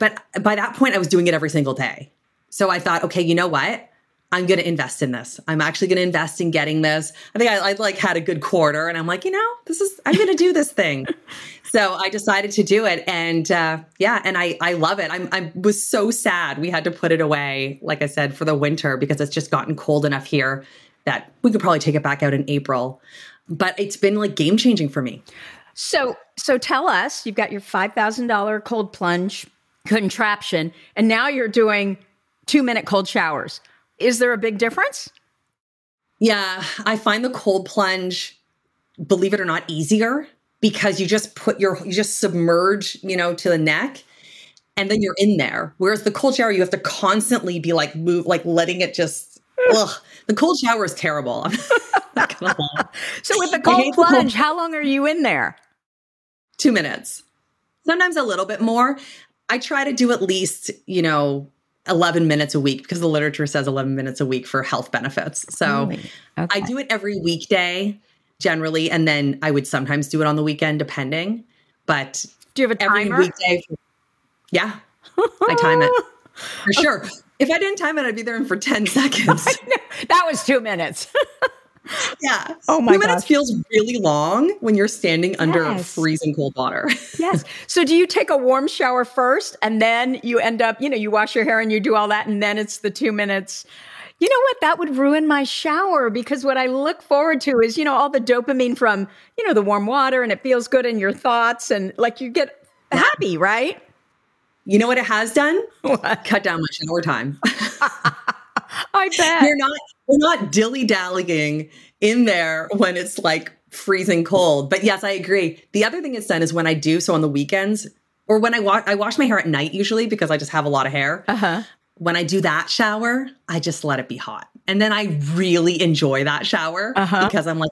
But by that point I was doing it every single day. So I thought, okay, you know what? I'm going to invest in this. I'm actually going to invest in getting this. I think I, I like had a good quarter and I'm like, you know, this is, I'm going to do this thing. <laughs> so I decided to do it. And, uh, yeah, and I, I love it. I'm, I was so sad. We had to put it away, like I said, for the winter because it's just gotten cold enough here that we could probably take it back out in April. But it's been like game changing for me. So, so tell us, you've got your $5,000 cold plunge contraption, and now you're doing two minute cold showers. Is there a big difference? Yeah, I find the cold plunge, believe it or not, easier because you just put your you just submerge, you know, to the neck and then you're in there. Whereas the cold shower, you have to constantly be like move, like letting it just <laughs> ugh. The cold shower is terrible. <laughs> I'm not gonna lie. So, with the cold hate the cold- plunge, how long are you in there? Two minutes. Sometimes a little bit more. I try to do at least, you know, 11 minutes a week because the literature says 11 minutes a week for health benefits. So oh, Really? Okay. I do it every weekday generally, and then I would sometimes do it on the weekend, depending. But Do you have a timer? every weekday, yeah, I time it <laughs> for sure. If I didn't time it, I'd be there in for 10 <laughs> seconds. that was two minutes. <laughs> <laughs> yeah. Oh my Two minutes gosh. feels really long when you're standing under Yes. freezing cold water. <laughs> yes. So, do you take a warm shower first and then you end up, you know, you wash your hair and you do all that, and then it's the two minutes? You know what? That would ruin my shower because what I look forward to is, you know, all the dopamine from, you know, the warm water and it feels good in your thoughts and like you get happy, right? You know what it has done? <laughs> What? Cut down my shower time. I bet. you're not you're not dilly dallying in there when it's like freezing cold. But yes, I agree. The other thing it's done is when I do so on the weekends or when I wash I wash my hair at night usually because I just have a lot of hair. Uh huh. When I do that shower, I just let it be hot. And then I really enjoy that shower Uh-huh. because I'm like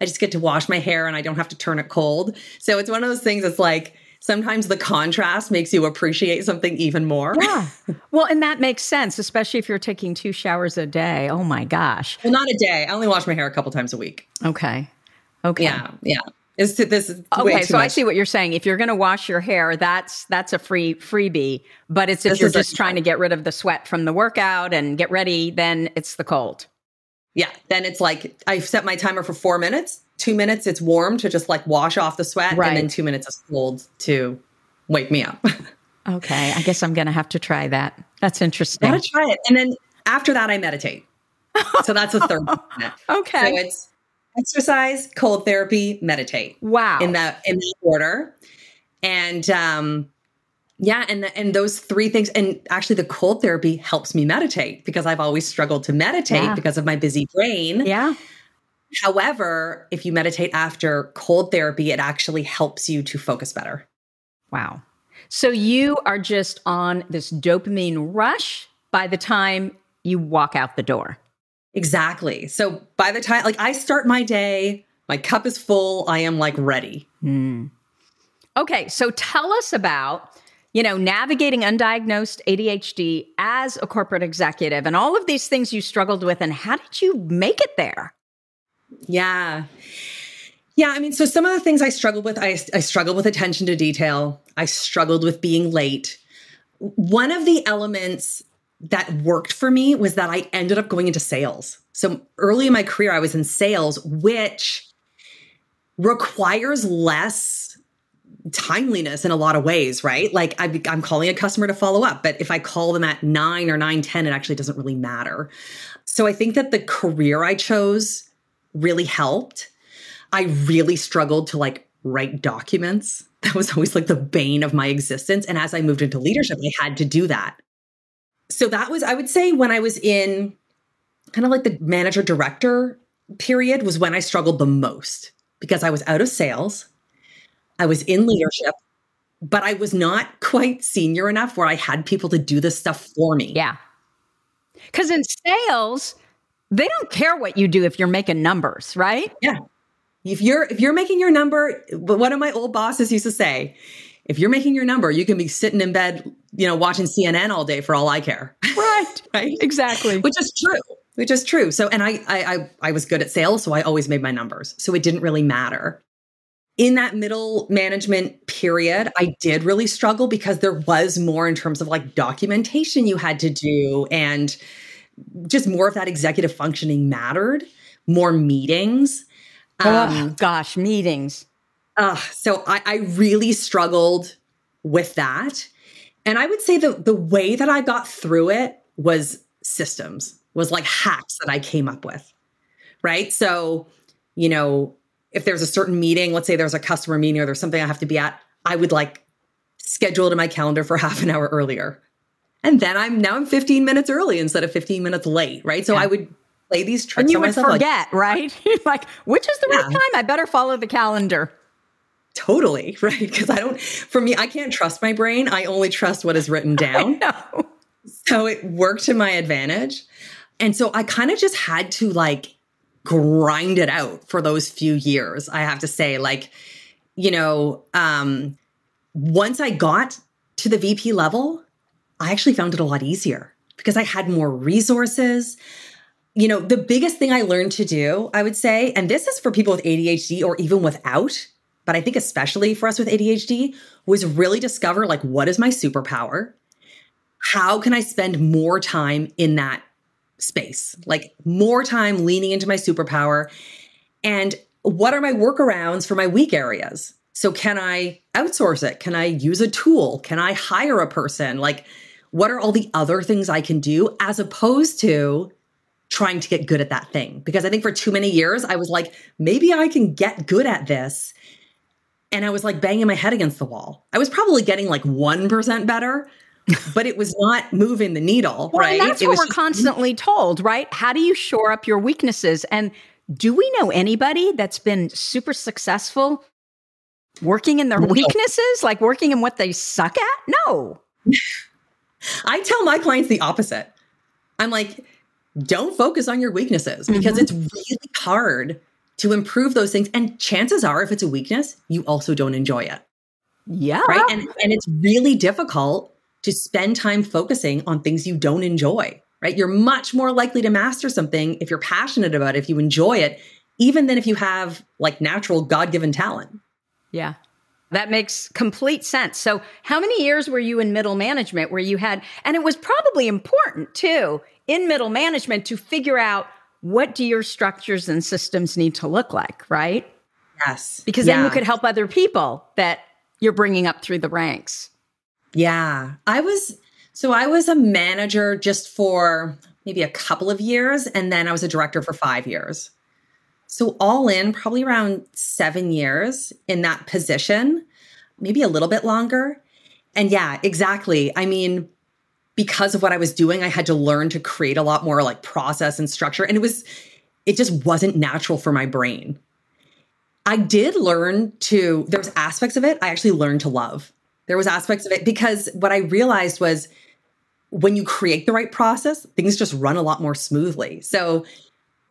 I just get to wash my hair and I don't have to turn it cold. So it's one of those things that's like sometimes the contrast makes you appreciate something even more. Yeah. <laughs> Well, and that makes sense, especially if you're taking two showers a day. Oh my gosh. Well, not a day. I only wash my hair a couple times a week. Okay. Okay. Yeah, yeah. It's this is Okay, so I see what you're saying. If you're going to wash your hair, that's that's a free freebie. But it's if This you're is a- just trying to get rid of the sweat from the workout and get ready, then it's the cold. Yeah, then it's like I set my timer for four minutes. Two minutes, it's warm to just like wash off the sweat, Right. and then two minutes is cold to wake me up. <laughs> Okay, I guess I'm going to have to try that. That's interesting. Gotta try it, and then after that, I meditate. So that's the third. <laughs> Okay. So it's exercise, cold therapy, meditate. wow. in that in that order and um yeah and the, and those three things and actually the cold therapy helps me meditate because i've always struggled to meditate Yeah. because of my busy brain yeah. However if you meditate after cold therapy it actually helps you to focus better Wow. So you are just on this dopamine rush by the time you walk out the door. Exactly. So by the time, like, I start my day, my cup is full, I am like ready. Mm. Okay. So tell us about, you know, navigating undiagnosed ADHD as a corporate executive and all of these things you struggled with, and how did you make it there? Yeah. Yeah, I mean, so some of the things I struggled with, I, I struggled with attention to detail. I struggled with being late. One of the elements that worked for me was that I ended up going into sales. So early in my career, I was in sales, which requires less timeliness in a lot of ways, right? Like I, am calling a customer to follow up, but if I call them at nine or nine ten, it actually doesn't really matter. So I think that the career I chose really helped. I really struggled to like write documents. That was always like the bane of my existence. And as I moved into leadership, I had to do that. So that was, I would say, when I was in kind of like the manager director period, was when I struggled the most because I was out of sales. I was in leadership, but I was not quite senior enough where I had people to do this stuff for me. Yeah. Because in sales, they don't care what you do if you're making numbers, right? Yeah. If you're if you're making your number, one of my old bosses used to say, if you're making your number, you can be sitting in bed, you know, watching CNN all day for all I care. Right. <laughs> right. Exactly. Which is true. Which is true. So, and I, I, I, I was good at sales, so I always made my numbers. So it didn't really matter. In that middle management period, I did really struggle because there was more in terms of like documentation you had to do and just more of that executive functioning mattered, more meetings. Um, oh, gosh, meetings. Uh, so I, I really struggled with that. And I would say the the way that I got through it was systems, was like hacks that I came up with. Right. So, you know, if there's a certain meeting, let's say there's a customer meeting or there's something I have to be at, I would like schedule it in my calendar for <laughs> half an hour earlier. And then I'm now I'm 15 minutes early instead of 15 minutes late. Right. So yeah. I would play these tricks. And you would forget, like, right? <laughs> like, which is the yeah. right time? I better follow the calendar. Totally, <laughs> right? Because I don't, for me, I can't trust my brain. I only trust what is written <laughs> down. So it worked to my advantage. And so I kind of just had to like grind it out for those few years. I have to say, like, you know, um, once I got to the VP level, I actually found it a lot easier because I had more resources you know, the biggest thing I learned to do, I would say, and this is for people with ADHD or even without, but I think especially for us with ADHD, was really discover like, what is my superpower? How can I spend more time in that space? Like, more time leaning into my superpower. And what are my workarounds for my weak areas? So, can I outsource it? Can I use a tool? Can I hire a person? Like, what are all the other things I can do as opposed to trying to get good at that thing because I think for too many years I was like, maybe I can get good at this. And I was like banging my head against the wall. I was probably getting like 1% better, <laughs> but it was not moving the needle, well, right? And that's it what we're just- constantly told, right? How do you shore up your weaknesses? And do we know anybody that's been super successful working in their no. weaknesses, like working in what they suck at? No. <laughs> I tell my clients the opposite. I'm like, don't focus on your weaknesses because mm-hmm. it's really hard to improve those things. And chances are, if it's a weakness, you also don't enjoy it. Yeah. Right. And, and it's really difficult to spend time focusing on things you don't enjoy. Right. You're much more likely to master something if you're passionate about it, if you enjoy it, even than if you have like natural God given talent. Yeah. That makes complete sense. So, how many years were you in middle management where you had, and it was probably important too in middle management to figure out what do your structures and systems need to look like, right? Yes. Because yeah. then you could help other people that you're bringing up through the ranks. Yeah. I was, so I was a manager just for maybe a couple of years, and then I was a director for five years. So, all in, probably around seven years in that position, maybe a little bit longer. And yeah, exactly. I mean, because of what I was doing, I had to learn to create a lot more like process and structure. And it was, it just wasn't natural for my brain. I did learn to, there's aspects of it I actually learned to love. There was aspects of it because what I realized was when you create the right process, things just run a lot more smoothly. So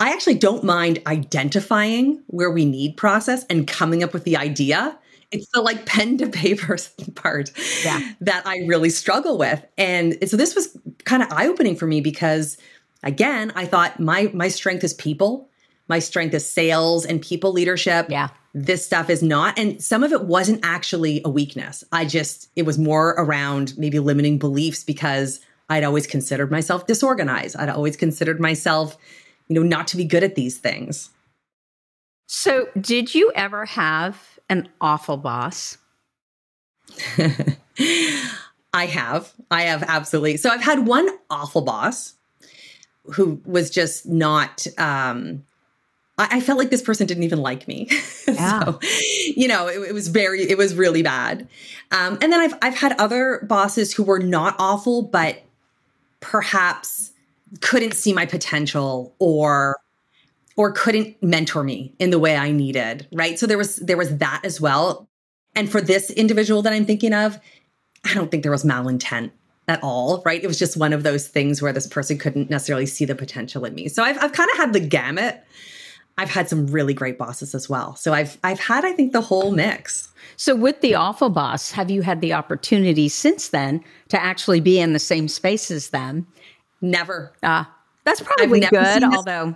I actually don't mind identifying where we need process and coming up with the idea. It's the like pen to paper <laughs> part yeah. that I really struggle with. And so this was kind of eye opening for me because again, I thought my my strength is people. My strength is sales and people leadership. Yeah. This stuff is not. And some of it wasn't actually a weakness. I just, it was more around maybe limiting beliefs because I'd always considered myself disorganized. I'd always considered myself, you know, not to be good at these things. So, did you ever have an awful boss? <laughs> I have. I have absolutely. So, I've had one awful boss who was just not um I, felt like this person didn't even like me. <laughs> Yeah. so, you know, it, it, was very, it was really bad. Um, and then I've I've had other bosses who were not awful, but perhaps couldn't see my potential or or couldn't mentor me in the way I needed, right? So there was there was that as well. And for this individual that I'm thinking of, I don't think there was malintent at all, right? It was just one of those things where this person couldn't necessarily see the potential in me. So I've, I've kind of had the gamut. I've had some really great bosses as well. So I've I've had I think the whole mix. So with the awful boss, have you had the opportunity since then to actually be in the same space as them? Never. Ah, that's probably good. Although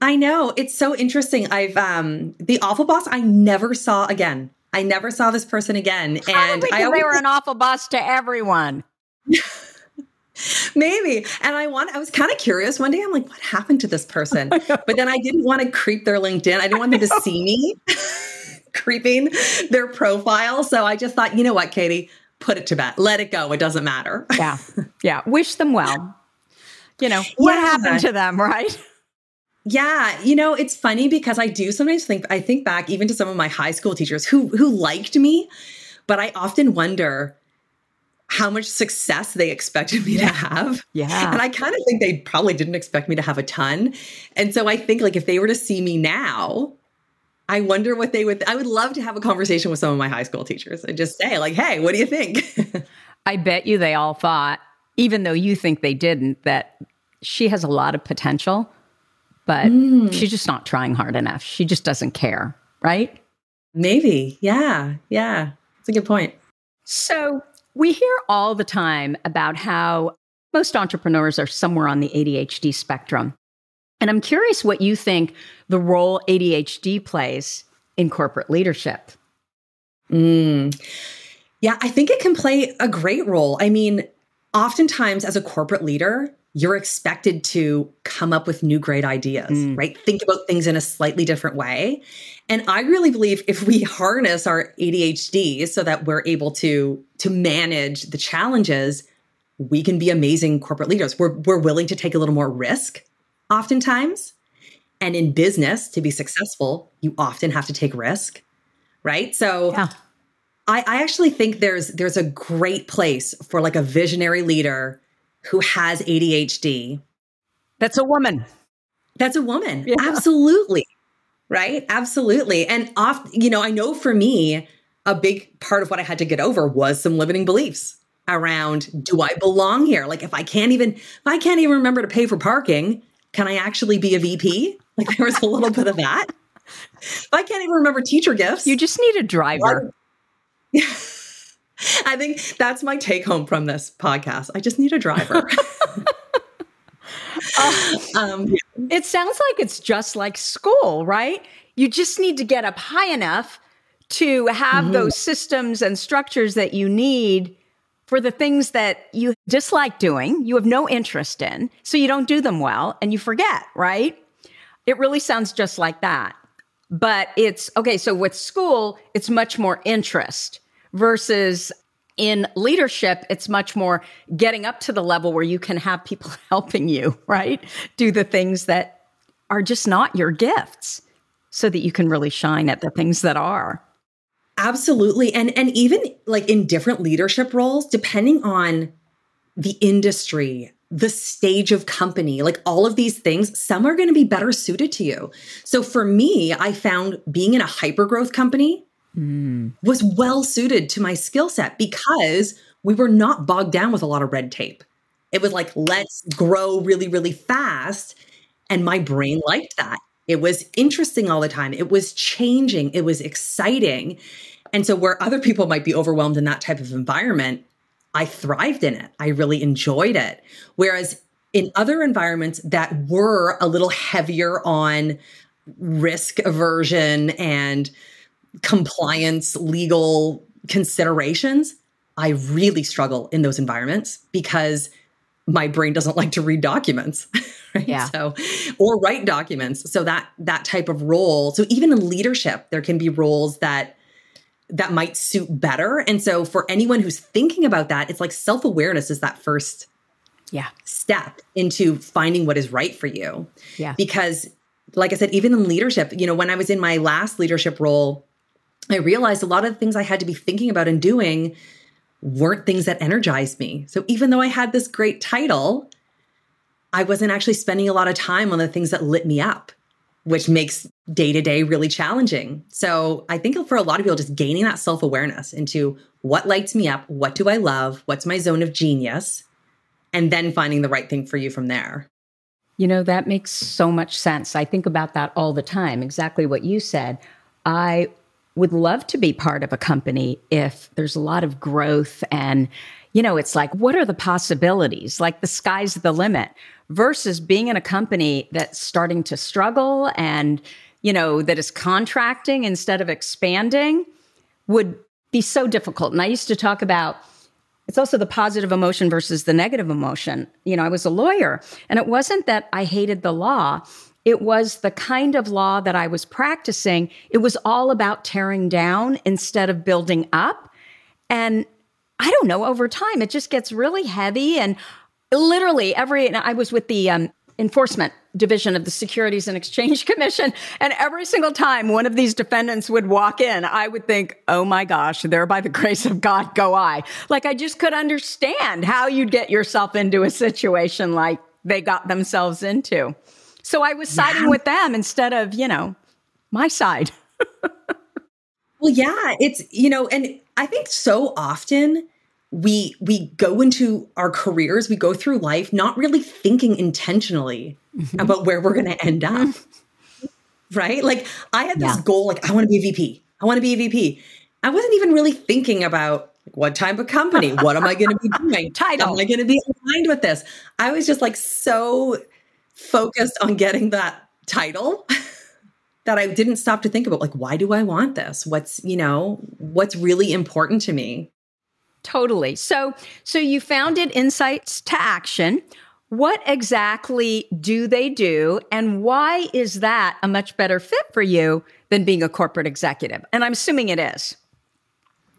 I know it's so interesting. I've um the awful boss I never saw again. I never saw this person again, probably and I always, they were an awful boss to everyone. <laughs> Maybe. And I want I was kind of curious one day. I'm like, what happened to this person? <laughs> But then I didn't want to creep their LinkedIn. I didn't want them to <laughs> see me creeping their profile. So I just thought, you know what, Katy, put it to bed. Let it go. It doesn't matter. yeah. Yeah. Wish them well. You know, what yeah. happened to them, <laughs> right? Yeah, you know, it's funny because I do sometimes think I think back even to some of my high school teachers who who liked me, but I often wonder how much success they expected me yeah. to have. Yeah. And I kind of think they probably didn't expect me to have a ton. And so I think like if they were to see me now, I wonder what they would I would love to have a conversation with some of my high school teachers and just say like, "Hey, what do you think?" <laughs> I bet you they all thought even though you think they didn't that she has a lot of potential, but mm. she's just not trying hard enough. She just doesn't care, right? Maybe. Yeah. Yeah. It's a good point. So, we hear all the time about how most entrepreneurs are somewhere on the ADHD spectrum. And I'm curious what you think the role ADHD plays in corporate leadership. Mm. Yeah, I think it can play a great role. I mean, oftentimes as a corporate leader, you're expected to come up with new great ideas, mm. right? Think about things in a slightly different way. And I really believe if we <laughs> harness our ADHD so that we're able to to manage the challenges, we can be amazing corporate leaders. We're we're willing to take a little more risk oftentimes. And in business, to be successful, you often have to take risk, right? So yeah. I, I actually think there's there's a great place for like a visionary leader who has ADHD. That's a woman. That's a woman. Yeah. Absolutely. Right? Absolutely. And off, you know, I know for me, a big part of what I had to get over was some limiting beliefs around do I belong here? Like if I can't even if I can't even remember to pay for parking, can I actually be a VP? Like there was a little bit of that. If I can't even remember teacher gifts. You just need a driver. <laughs> I think that's my take home from this podcast. I just need a driver. uh, <laughs> <laughs> um. It sounds like it's just like school, right? You just need to get up high enough to have mm-hmm. those systems and structures that you need for the things that you dislike doing, you have no interest in, so you don't do them well and you forget, right? It really sounds just like that. But it's okay, so with school, it's much more interest versus in leadership, it's much more getting up to the level where you can have people <laughs> helping you, right? Do the things that are just not your gifts so that you can really shine at the things that are. Absolutely. And and even like in different leadership roles depending on the industry, the stage of company, like all of these things, some are going to be better suited to you. So for me, I found being in a hyper growth company mm. was well suited to my skill set because we were not bogged down with a lot of red tape. It was like, let's grow really, really fast. And my brain liked that. It was interesting all the time. It was changing. It was exciting. And so, where other people might be overwhelmed in that type of environment, I thrived in it. I really enjoyed it. Whereas in other environments that were a little heavier on risk aversion and compliance, legal considerations, I really struggle in those environments because my brain doesn't like to read documents. <laughs> Right? Yeah. So, or write documents. So that that type of role. So even in leadership, there can be roles that that might suit better. And so for anyone who's thinking about that, it's like self-awareness is that first yeah step into finding what is right for you. Yeah. Because like I said, even in leadership, you know, when I was in my last leadership role, I realized a lot of the things I had to be thinking about and doing weren't things that energized me. So even though I had this great title, I wasn't actually spending a lot of time on the things that lit me up, which makes day to day really challenging. So I think for a lot of people, just gaining that self awareness into what lights me up, what do I love, what's my zone of genius, and then finding the right thing for you from there. You know, that makes so much sense. I think about that all the time, exactly what you said. I would love to be part of a company if there's a lot of growth and you know it's like what are the possibilities like the sky's the limit versus being in a company that's starting to struggle and you know that is contracting instead of expanding would be so difficult and i used to talk about it's also the positive emotion versus the negative emotion you know i was a lawyer and it wasn't that i hated the law it was the kind of law that I was practicing. It was all about tearing down instead of building up. And I don't know, over time, it just gets really heavy. And literally, every, I was with the um, enforcement division of the Securities and Exchange <laughs> Commission. And every single time one of these defendants would walk in, I would think, oh my gosh, there by the grace of God go I. Like, I just could understand how you'd get yourself into a situation like they got themselves into. So I was siding yeah. with them instead of, you know, my side. <laughs> well, yeah, it's, you know, and I think so often we we go into our careers, we go through life not really thinking intentionally mm-hmm. about where we're going to end up. Mm-hmm. right? Like I had this yeah. goal like I want to be a VP. I want to be a VP. I wasn't even really thinking about like, what type of company? What am I going to be doing? <laughs> Title. Am I going to be aligned with this? I was just like so focused on getting that title that I didn't stop to think about like why do I want this? What's, you know, what's really important to me? Totally. So so you founded Insights to Action. What exactly do they do and why is that a much better fit for you than being a corporate executive? And I'm assuming it is.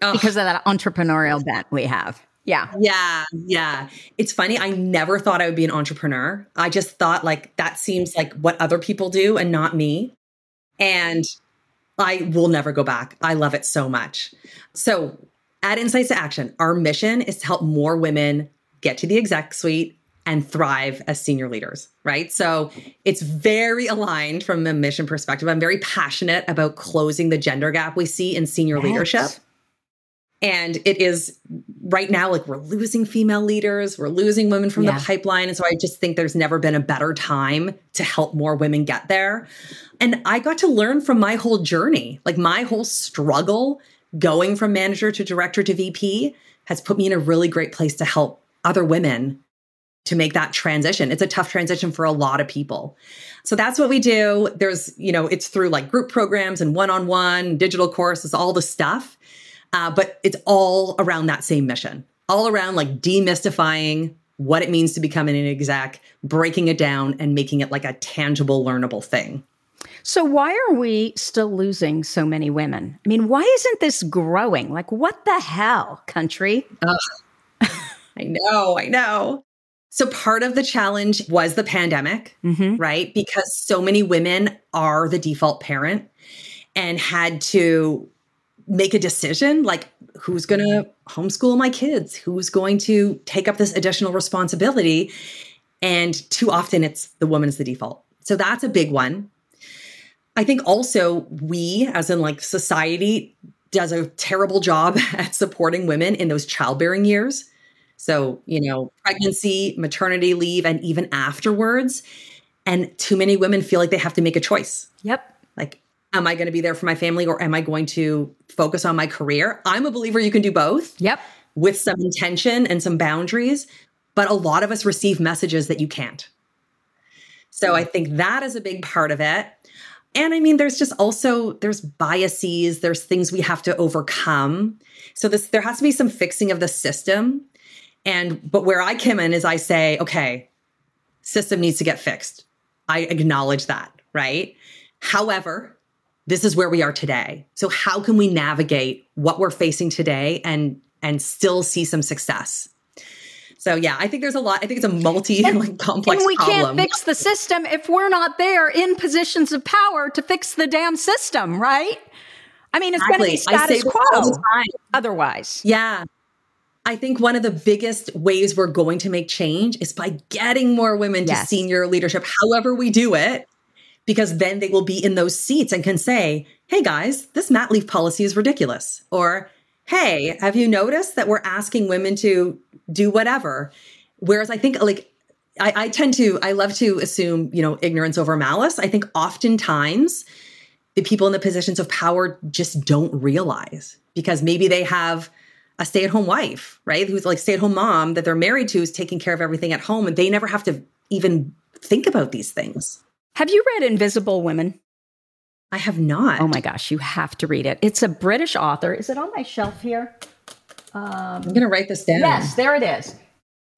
Because of that entrepreneurial bent we have. Yeah. Yeah. Yeah. It's funny. I never thought I would be an entrepreneur. I just thought like that seems like what other people do and not me. And I will never go back. I love it so much. So at Insights to Action, our mission is to help more women get to the exec suite and thrive as senior leaders, right? So it's very aligned from a mission perspective. I'm very passionate about closing the gender gap we see in senior yes. leadership. And it is right now, like we're losing female leaders, we're losing women from yeah. the pipeline. And so I just think there's never been a better time to help more women get there. And I got to learn from my whole journey, like my whole struggle going from manager to director to VP has put me in a really great place to help other women to make that transition. It's a tough transition for a lot of people. So that's what we do. There's, you know, it's through like group programs and one on one, digital courses, all the stuff. Uh, but it's all around that same mission, all around like demystifying what it means to become an exec, breaking it down and making it like a tangible, learnable thing. So, why are we still losing so many women? I mean, why isn't this growing? Like, what the hell, country? <laughs> I know, I know. So, part of the challenge was the pandemic, mm-hmm. right? Because so many women are the default parent and had to make a decision like who's going to homeschool my kids who's going to take up this additional responsibility and too often it's the woman is the default so that's a big one i think also we as in like society does a terrible job <laughs> at supporting women in those childbearing years. So, you know, pregnancy, maternity leave, and even afterwards. And too many women feel like they have to make a choice. Yep. Like, am I going to be there for my family or am I going to focus on my career? I'm a believer you can do both. Yep. With some intention and some boundaries. But a lot of us receive messages that you can't. So I hmm. think that is a big part of it. And I mean, there's just also there's biases, there's things we have to overcome. So this there has to be some fixing of the system. And but where I come in is I say, okay, system needs to get fixed. I acknowledge that, right? However, this is where we are today. So how can we navigate what we're facing today and and still see some success? So yeah, I think there's a lot. I think it's a multi like complex. And we problem. can't fix the system if we're not there in positions of power to fix the damn system, right? I mean, it's exactly. going to be status quo otherwise. Yeah. I think one of the biggest ways we're going to make change is by getting more women yes. to senior leadership, however we do it, because then they will be in those seats and can say, hey guys, this mat leave policy is ridiculous. Or, hey, have you noticed that we're asking women to do whatever? Whereas I think like I, I tend to, I love to assume, you know, ignorance over malice. I think oftentimes the people in the positions of power just don't realize because maybe they have a stay at home wife, right? Who's like stay at home mom that they're married to is taking care of everything at home and they never have to even think about these things. Have you read Invisible Women? I have not. Oh my gosh, you have to read it. It's a British author. Is it on my shelf here? Um, I'm going to write this down. Yes, there it is.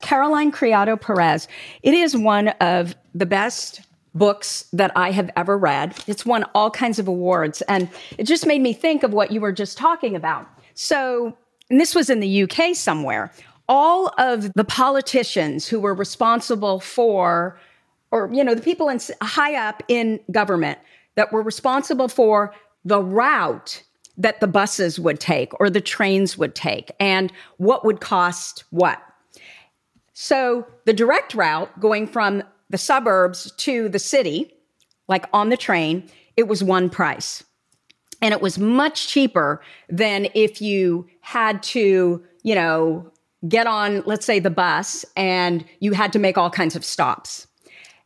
Caroline Criado Perez. It is one of the best books that I have ever read. It's won all kinds of awards. And it just made me think of what you were just talking about. So, and this was in the UK somewhere, all of the politicians who were responsible for, or, you know, the people in, high up in government that were responsible for the route that the buses would take or the trains would take and what would cost what. So the direct route going from the suburbs to the city, like on the train, it was one price. And it was much cheaper than if you had to, you know, get on, let's say, the bus and you had to make all kinds of stops.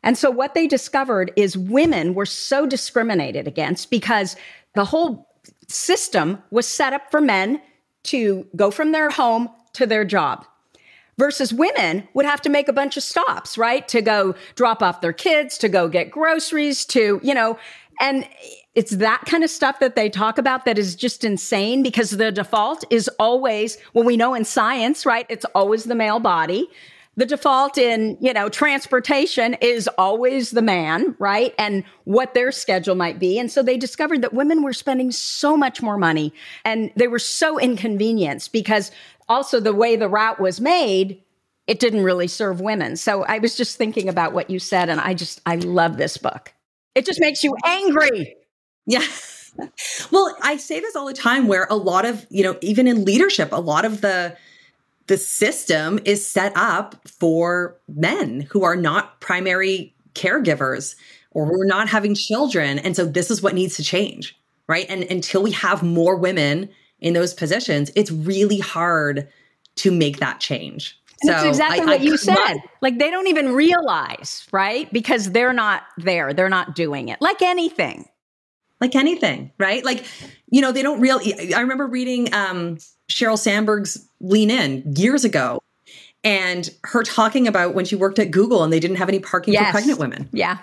And so what they discovered is women were so discriminated against because the whole system was set up for men to go from their home to their job versus women would have to make a bunch of stops, right? To go drop off their kids, to go get groceries, to, you know, and it's that kind of stuff that they talk about that is just insane because the default is always, well, we know in science, right? It's always the male body. The default in, you know, transportation is always the man, right? And what their schedule might be. And so they discovered that women were spending so much more money and they were so inconvenienced because also the way the route was made, it didn't really serve women. So I was just thinking about what you said and I just, I love this book. It just makes you angry. Yeah. <laughs> well, I say this all the time where a lot of, you know, even in leadership, a lot of the, the system is set up for men who are not primary caregivers or who are not having children. And so this is what needs to change, right? And until we have more women in those positions, it's really hard to make that change. And so that's exactly I, what I, you said. Like they don't even realize, right? Because they're not there. They're not doing it. Like anything. Like anything, right? Like, you know, they don't really I remember reading um Sheryl Sandberg's Lean In years ago and her talking about when she worked at Google and they didn't have any parking yes. for pregnant women. Yeah.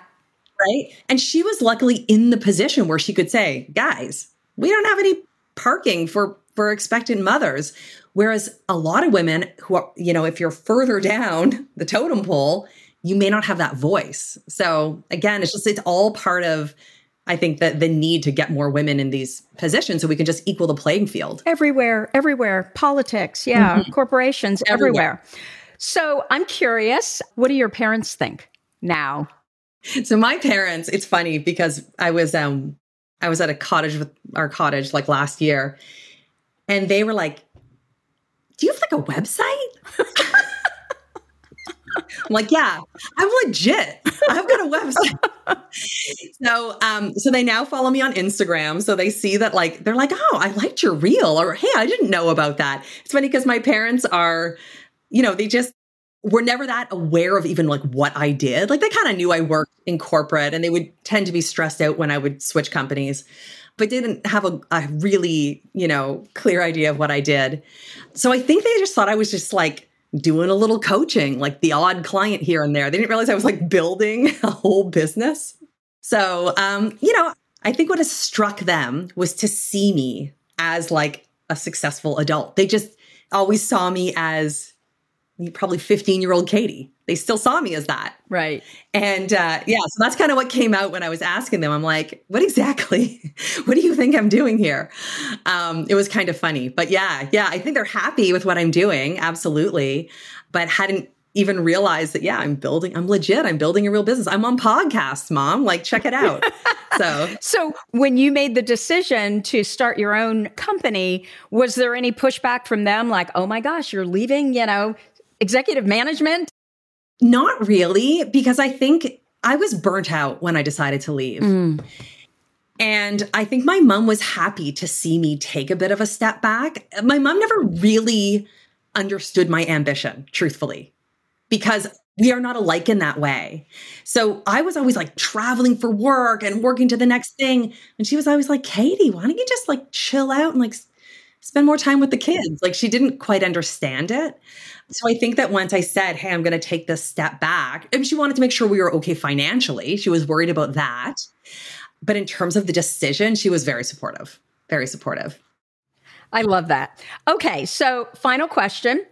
Right. And she was luckily in the position where she could say, guys, we don't have any parking for for expectant mothers. Whereas a lot of women who are, you know, if you're further down <laughs> the totem pole, you may not have that voice. So again, it's just it's all part of I think that the need to get more women in these positions so we can just equal the playing field. Everywhere, everywhere. Politics, yeah, mm-hmm. corporations, everywhere. everywhere. So I'm curious, what do your parents think now? So my parents, it's funny because I was um I was at a cottage with our cottage like last year and they were like, Do you have like a website? <laughs> I'm like, yeah, I'm legit. I've got a website. so um so they now follow me on Instagram. So they see that like they're like, oh, I liked your reel, or hey, I didn't know about that. It's funny because my parents are, you know, they just were never that aware of even like what I did. Like they kind of knew I worked in corporate and they would tend to be stressed out when I would switch companies, but didn't have a, a really, you know, clear idea of what I did. So I think they just thought I was just like doing a little coaching, like the odd client here and there. They didn't realize I was like building <laughs> a whole business. So, um, you know, I think what has struck them was to see me as like a successful adult. They just always saw me as probably 15 year old Katy. They still saw me as that. Right. And uh, yeah, so that's kind of what came out when I was asking them. I'm like, what exactly? <laughs> what do you think I'm doing here? Um, it was kind of funny. But yeah, yeah, I think they're happy with what I'm doing. Absolutely. But hadn't even realized that, yeah, I'm building, I'm legit. I'm building a real business. I'm on podcasts, mom. Like, check it out. <laughs> so, so when you made the decision to start your own company, was there any pushback from them? Like, oh my gosh, you're leaving, you know, executive management? Not really, because I think I was burnt out when I decided to leave. Mm. And I think my mom was happy to see me take a bit of a step back. My mom never really understood my ambition, truthfully, because we are not alike in that way. So I was always like traveling for work and working to the next thing. And she was always like, Katy, why don't you just like chill out and like spend more time with the kids? Like she didn't quite understand it. So I think that once I said, Hey, I'm going to take this step back, and she wanted to make sure we were okay financially. She was worried about that. But in terms of the decision, she was very supportive, very supportive. I love that. Okay. So, final question.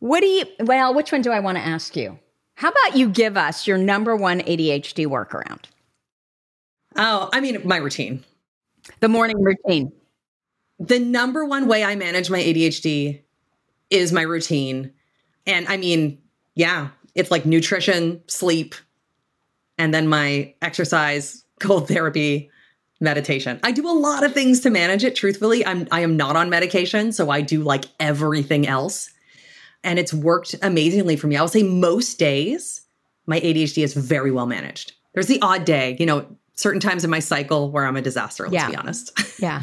What do you, well, which one do I want to ask you? How about you give us your number one ADHD workaround? Oh, I mean, my routine. The morning routine. The number one way I manage my ADHD is my routine. And I mean, yeah, it's like nutrition, sleep, and then my exercise, cold therapy, meditation. I do a lot of things to manage it, truthfully. I'm I am not on medication, so I do like everything else. And it's worked amazingly for me. I will say most days my ADHD is very well managed. There's the odd day, you know, certain times in my cycle where I'm a disaster, let's yeah. be honest. <laughs> Yeah.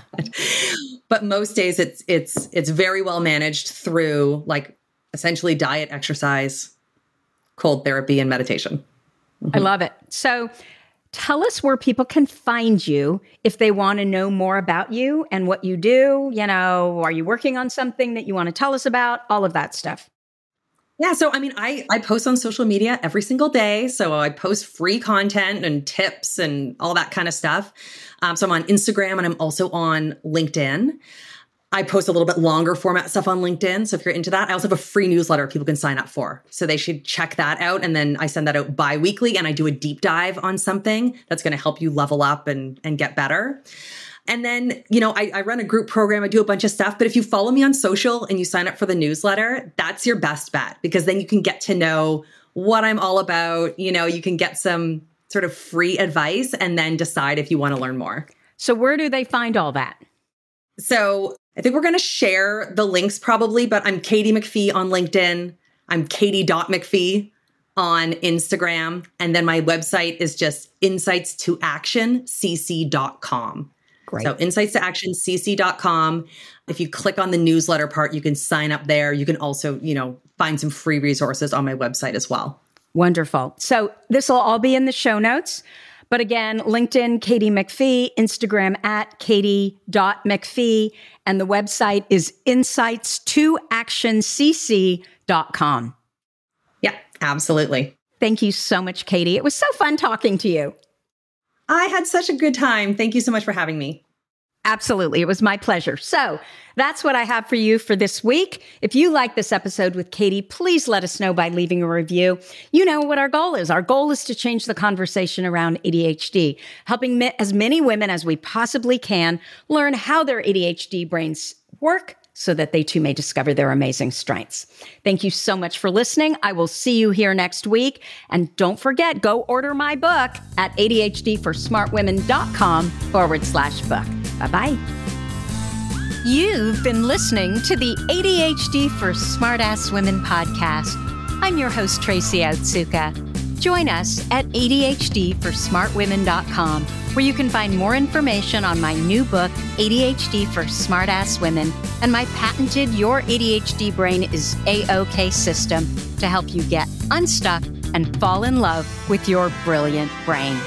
but most days it's it's it's very well managed through like essentially diet, exercise, cold therapy and meditation. Mm-hmm. I love it. So tell us where people can find you if they want to know more about you and what you do, you know, are you working on something that you want to tell us about? All of that stuff. Yeah, so I mean, I I post on social media every single day. So I post free content and tips and all that kind of stuff. Um, so I'm on Instagram and I'm also on LinkedIn. I post a little bit longer format stuff on LinkedIn. So if you're into that, I also have a free newsletter people can sign up for. So they should check that out. And then I send that out bi-weekly and I do a deep dive on something that's going to help you level up and, and get better. And then, you know, I, I, run a group program, I do a bunch of stuff. But if you follow me on social and you sign up for the newsletter, that's your best bet because then you can get to know what I'm all about. You know, you can get some sort of free advice and then decide if you want to learn more. So, where do they find all that? So, I think we're going to share the links probably, but I'm Katy McFee on LinkedIn. I'm Katy.McFee on Instagram. And then my website is just insights to action cc.com. Great. So insights to action cc.com. If you click on the newsletter part, you can sign up there. You can also, you know, find some free resources on my website as well. Wonderful. So this will all be in the show notes. But again, LinkedIn, Katy McFee, Instagram at katy.mcfee, and the website is insights2actioncc.com. Yeah, absolutely. Thank you so much, Katy. It was so fun talking to you. I had such a good time. Thank you so much for having me. Absolutely. It was my pleasure. So that's what I have for you for this week. If you like this episode with Katy, please let us know by leaving a review. You know what our goal is. Our goal is to change the conversation around ADHD, helping as many women as we possibly can learn how their ADHD brains work so that they too may discover their amazing strengths. Thank you so much for listening. I will see you here next week. And don't forget, go order my book at ADHDforsmartwomen.com forward slash book. Bye bye. You've been listening to the ADHD for Smartass Women podcast. I'm your host, Tracy Otsuka. Join us at ADHDforsmartwomen.com, where you can find more information on my new book, ADHD for Smartass Women, and my patented Your ADHD Brain is A-OK system to help you get unstuck and fall in love with your brilliant brain.